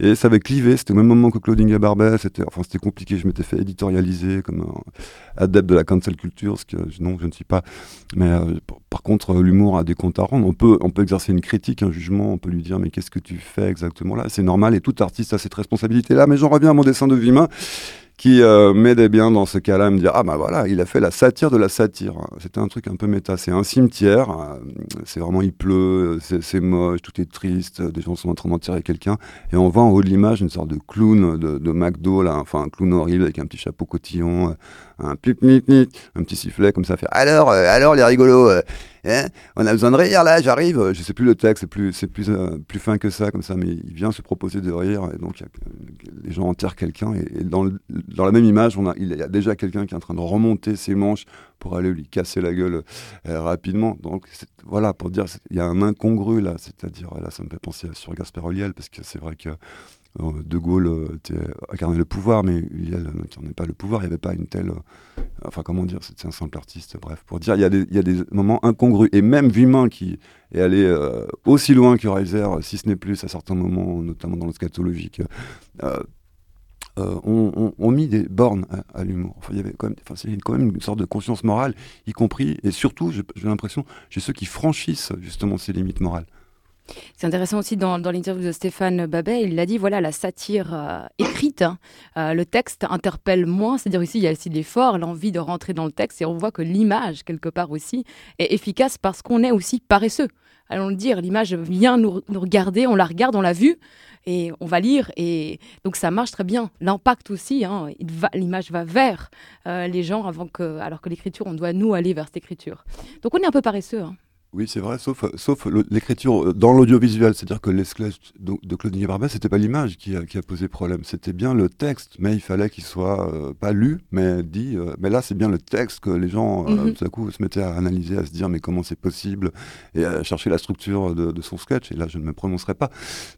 et ça avait clivé, c'était au même moment que Claudine Gabarbet, c'était, enfin compliqué, je m'étais fait éditorialiser comme un adepte de la cancel culture, ce que non, je ne suis pas. Mais par contre, l'humour a des comptes à rendre. On peut, on peut exercer une critique, un jugement, on peut lui dire mais qu'est-ce que tu fais exactement là? C'est normal et tout artiste a cette responsabilité-là. Mais j'en reviens à mon dessin de Vimin qui euh, m'aidait bien dans ce cas-là à me dire ah bah voilà il a fait la satire de la satire. C'était un truc un peu méta. C'est un cimetière euh, c'est vraiment il pleut c'est moche tout est triste des gens sont en train d'en tirer quelqu'un. Et on voit en haut de l'image une sorte de clown de, de McDo là enfin un clown horrible avec un petit chapeau cotillon euh, un pip petit sifflet comme ça fait alors alors les rigolos Hein on a besoin de rire là, j'arrive. Je sais plus le texte, c'est plus, c'est plus, euh, plus fin que ça, comme ça, mais il vient se proposer de rire, et donc les gens enterrent quelqu'un, et, dans, la même image, il y a déjà quelqu'un qui est en train de remonter ses manches pour aller lui casser la gueule euh, rapidement. Donc voilà, pour dire, il y a un incongru là, c'est-à-dire, là, ça me fait penser à sur Gasper Oliel, parce que c'est vrai que de Gaulle euh, incarnait le pouvoir, mais il n'incarnait pas le pouvoir, il n'y avait pas une telle. Euh, enfin, comment dire, c'était un simple artiste, bref, pour dire, il y, a des, moments incongrus. Et même Vuillemin, qui est allé euh, aussi loin que Reiser, si ce n'est plus à certains moments, notamment dans le scatologique, euh, ont, mis des bornes à, l'humour. Il y avait quand même, quand même une sorte de conscience morale, y compris, et surtout, j'ai l'impression, chez ceux qui franchissent justement ces limites morales. C'est intéressant aussi dans, l'interview de Stéphane Babet, il l'a dit, voilà, la satire euh, écrite, hein, euh, le texte interpelle moins, c'est-à-dire ici, il y a aussi l'effort, l'envie de rentrer dans le texte, et on voit que l'image, quelque part aussi, est efficace parce qu'on est aussi paresseux. Allons le dire, l'image vient nous, regarder, on la regarde, on l'a vue, et on va lire, et donc ça marche très bien. L'impact aussi, hein, l'image va vers euh, les gens avant que, alors que l'écriture, on doit nous aller vers cette écriture. Donc on est un peu paresseux. Hein. Oui, c'est vrai, sauf, sauf l'écriture euh, dans l'audiovisuel. C'est-à-dire que l'esclave de, Claude Barbet, c'était pas l'image qui a, qui a, posé problème, c'était bien le texte. Mais il fallait qu'il soit euh, pas lu, mais dit. Euh, mais là, c'est bien le texte que les gens, mhm. tout à coup, se mettaient à analyser, à se dire, mais comment c'est possible Et à chercher la structure de, son sketch. Et là, je ne me prononcerai pas.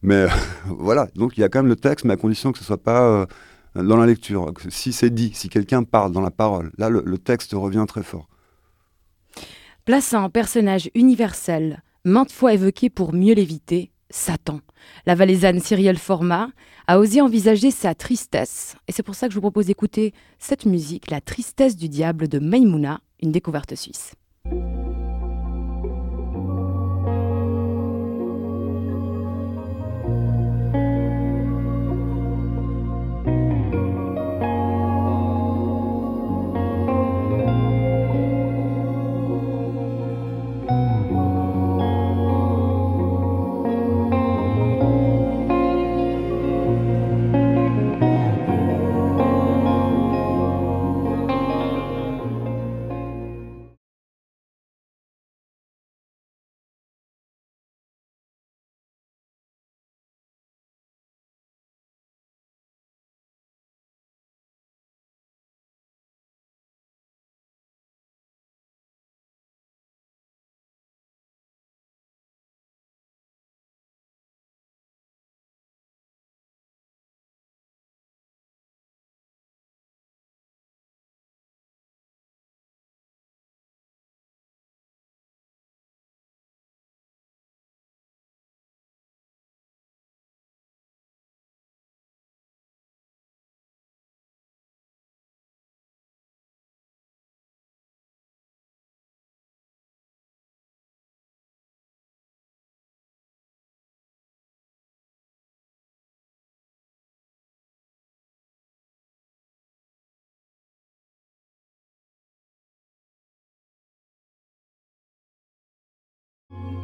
Mais voilà, donc il y a quand même le texte, mais à condition que ce soit pas dans la lecture. Si c'est dit, si quelqu'un parle dans la parole, là, le texte revient très fort. À un personnage universel, maintes fois évoqué pour mieux l'éviter, Satan. La valaisanne Cyrielle Format a osé envisager sa tristesse, et c'est pour ça que je vous propose d'écouter cette musique, La tristesse du diable de Maimouna, une découverte suisse.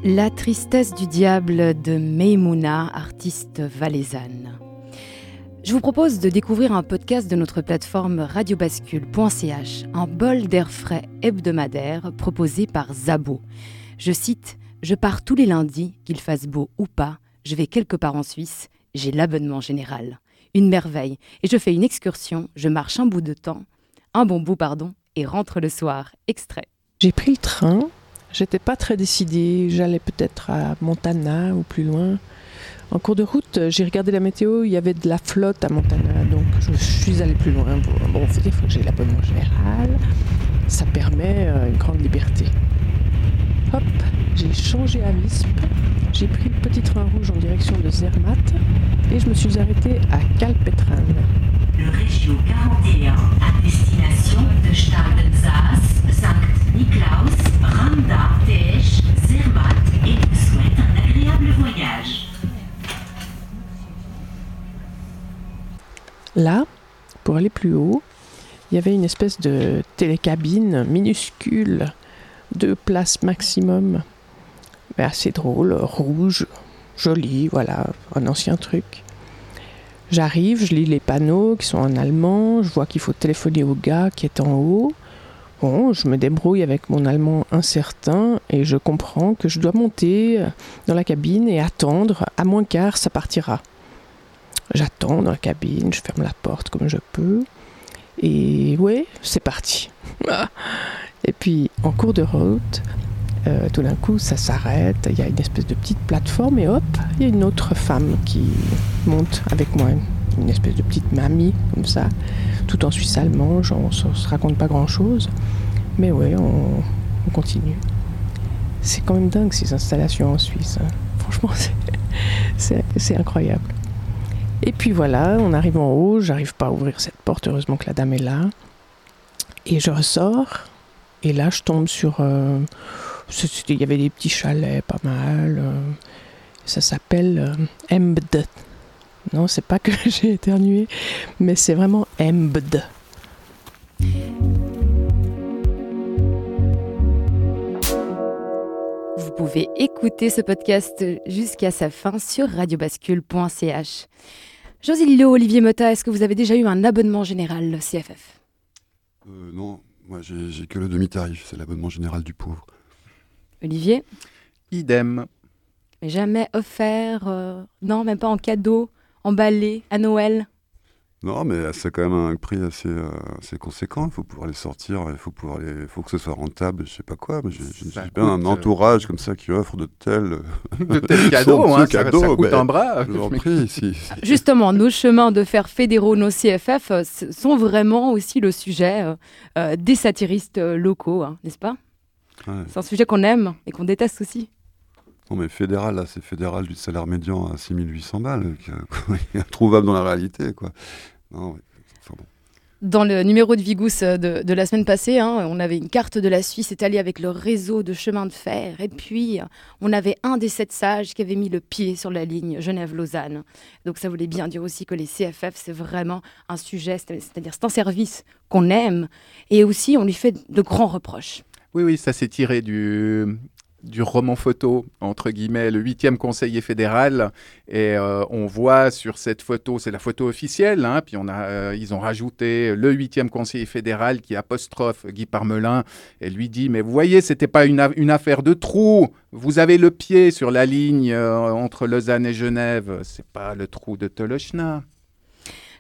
La tristesse du diable de Meimouna, artiste valaisanne. Je vous propose de découvrir un podcast de notre plateforme radiobascule.ch, un bol d'air frais hebdomadaire proposé par Zabo. Je cite Je pars tous les lundis, qu'il fasse beau ou pas, je vais quelque part en Suisse, j'ai l'abonnement général. Une merveille, et je fais une excursion, je marche un bout de temps, un bon bout, pardon, et rentre le soir. Extrait. J'ai pris le train J'étais pas très décidée. J'allais peut-être à Montana ou plus loin. En cours de route, j'ai regardé la météo. Il y avait de la flotte à Montana, donc je suis allée plus loin. Bon, dire, faut que j'ai l'abonnement général. Ça permet euh, une grande liberté. Hop, j'ai changé à Visp. J'ai pris le petit train rouge en direction de Zermatt et je me suis arrêtée à Calpetran. Le Régio 41 à destination de Stadensas, Sankt Niklaus, Randa, Tesch, Zermatt et vous souhaite un agréable voyage. Là, pour aller plus haut, il y avait une espèce de télécabine minuscule, deux places maximum, mais assez drôle, rouge, joli, voilà, un ancien truc. J'arrive, je lis les panneaux qui sont en allemand, je vois qu'il faut téléphoner au gars qui est en haut. Bon, je me débrouille avec mon allemand incertain et je comprends que je dois monter dans la cabine et attendre, à moins quart, ça partira. J'attends dans la cabine, je ferme la porte comme je peux. Et ouais, c'est parti. et puis, en cours de route, euh, tout d'un coup, ça s'arrête, il y a une espèce de petite plateforme et hop, il y a une autre femme qui monte avec moi, une espèce de petite mamie comme ça, tout en suisse allemand, on ne se raconte pas grand-chose, mais ouais, on, continue. C'est quand même dingue ces installations en Suisse, hein. franchement, c'est incroyable. Et puis voilà, on arrive en haut, j'arrive pas à ouvrir cette porte, heureusement que la dame est là. Et je ressors, et là je tombe sur... Euh, il y avait des petits chalets pas mal. Euh, ça s'appelle euh, Embd. Non, c'est pas que j'ai éternué, mais c'est vraiment Embd. Vous pouvez écouter ce podcast jusqu'à sa fin sur radiobascule.ch. José Lilo, Olivier Mota, est-ce que vous avez déjà eu un abonnement général CFF euh, Non, moi j'ai que le demi-tarif, c'est l'abonnement général du pauvre. Olivier Idem. Mais jamais offert, euh, non, même pas en cadeau, emballé à Noël non, mais c'est quand même un prix assez, euh, assez conséquent. Il faut pouvoir les sortir, il faut, pouvoir les, faut que ce soit rentable, je sais pas quoi. Mais j'ai bien un entourage comme ça qui offre de tels, de tels cadeaux. hein, ça, ça, coûte ben, un bras. Prie, si, Justement, nos chemins de fer fédéraux, nos CFF, euh, sont vraiment aussi le sujet euh, des satiristes locaux, hein, n'est-ce pas? Ouais. C'est un sujet qu'on aime et qu'on déteste aussi. Non, mais fédéral, là, c'est fédéral du salaire médian à 6800 balles, qui est introuvable dans la réalité, quoi. Non, bon. Dans le numéro de Vigous de, de la semaine passée, hein, on avait une carte de la Suisse étalée avec le réseau de chemin de fer. Et puis, on avait un des sept sages qui avait mis le pied sur la ligne Genève-Lausanne. Donc, ça voulait bien dire aussi que les CFF, c'est vraiment un sujet, c'est-à-dire c'est un service qu'on aime. Et aussi, on lui fait de grands reproches. Oui, oui, ça s'est tiré du, roman photo, entre guillemets, le huitième conseiller fédéral. Et euh, on voit sur cette photo, c'est la photo officielle, hein, puis a, euh, ils ont rajouté le huitième conseiller fédéral qui apostrophe Guy Parmelin et lui dit, mais vous voyez, c'était pas une, une, affaire de trou. Vous avez le pied sur la ligne euh, entre Lausanne et Genève. C'est pas le trou de Tolochna.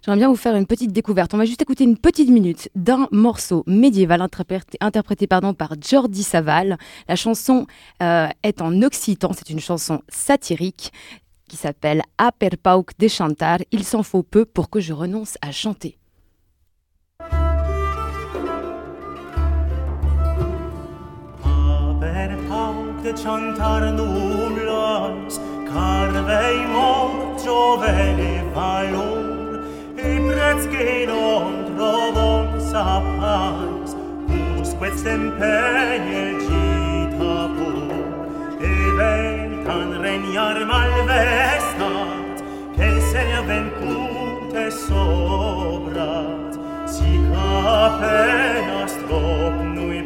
J'aimerais bien vous faire une petite découverte. On va juste écouter une petite minute d'un morceau médiéval interprété, par Jordi Saval. La chanson euh, est en occitan, c'est une chanson satirique qui s'appelle A per pauc de chantar. Il s'en faut peu pour que je renonce à chanter. de chantar. i prezzi non trovo sapais us quet sempegne gita pur e ventan regnar malvestat che se ne avvencute sobrat. Si capenas trop nui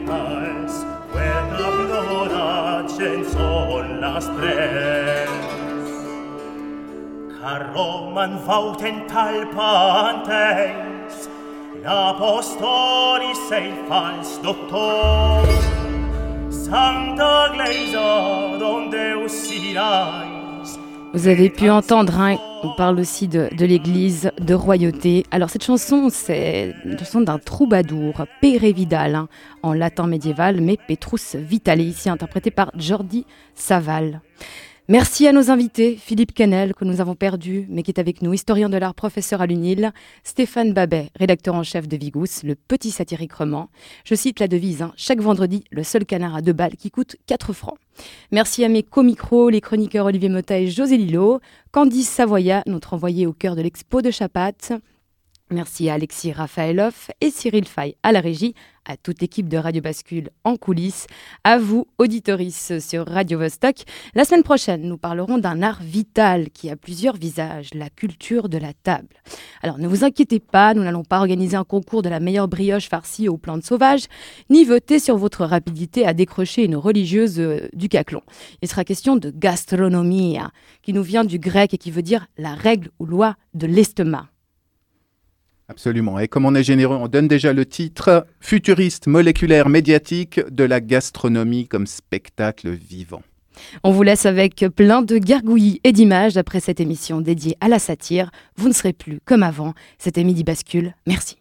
Roman Vous avez pu entendre, hein, on parle aussi de, de l'église, de royauté. Alors cette chanson, c'est une chanson d'un troubadour, Pere Vidal, hein, en latin médiéval, mais Petrus Vitale, ici interprété par Jordi Saval. Merci à nos invités, Philippe Canel, que nous avons perdu, mais qui est avec nous, historien de l'art, professeur à l'UNIL, Stéphane Babet, rédacteur en chef de Vigous, le petit satirique roman. Je cite la devise, hein, chaque vendredi, le seul canard à deux balles qui coûte 4 francs. Merci à mes co-micros, les chroniqueurs Olivier Mota et José Lillo, Candice Savoya, notre envoyé au cœur de l'expo de Chapat, Merci à Alexis Raphaëloff et Cyril Fay à la régie, à toute l'équipe de Radio Bascule en coulisses, à vous, auditoris sur Radio Vostok. La semaine prochaine, nous parlerons d'un art vital qui a plusieurs visages, la culture de la table. Alors ne vous inquiétez pas, nous n'allons pas organiser un concours de la meilleure brioche farcie aux plantes sauvages, ni voter sur votre rapidité à décrocher une religieuse euh, du caclon. Il sera question de gastronomie, qui nous vient du grec et qui veut dire la règle ou loi de l'estomac. Absolument. Et comme on est généreux, on donne déjà le titre Futuriste moléculaire médiatique de la gastronomie comme spectacle vivant. On vous laisse avec plein de gargouillis et d'images après cette émission dédiée à la satire. Vous ne serez plus comme avant. C'était Midi Bascule. Merci.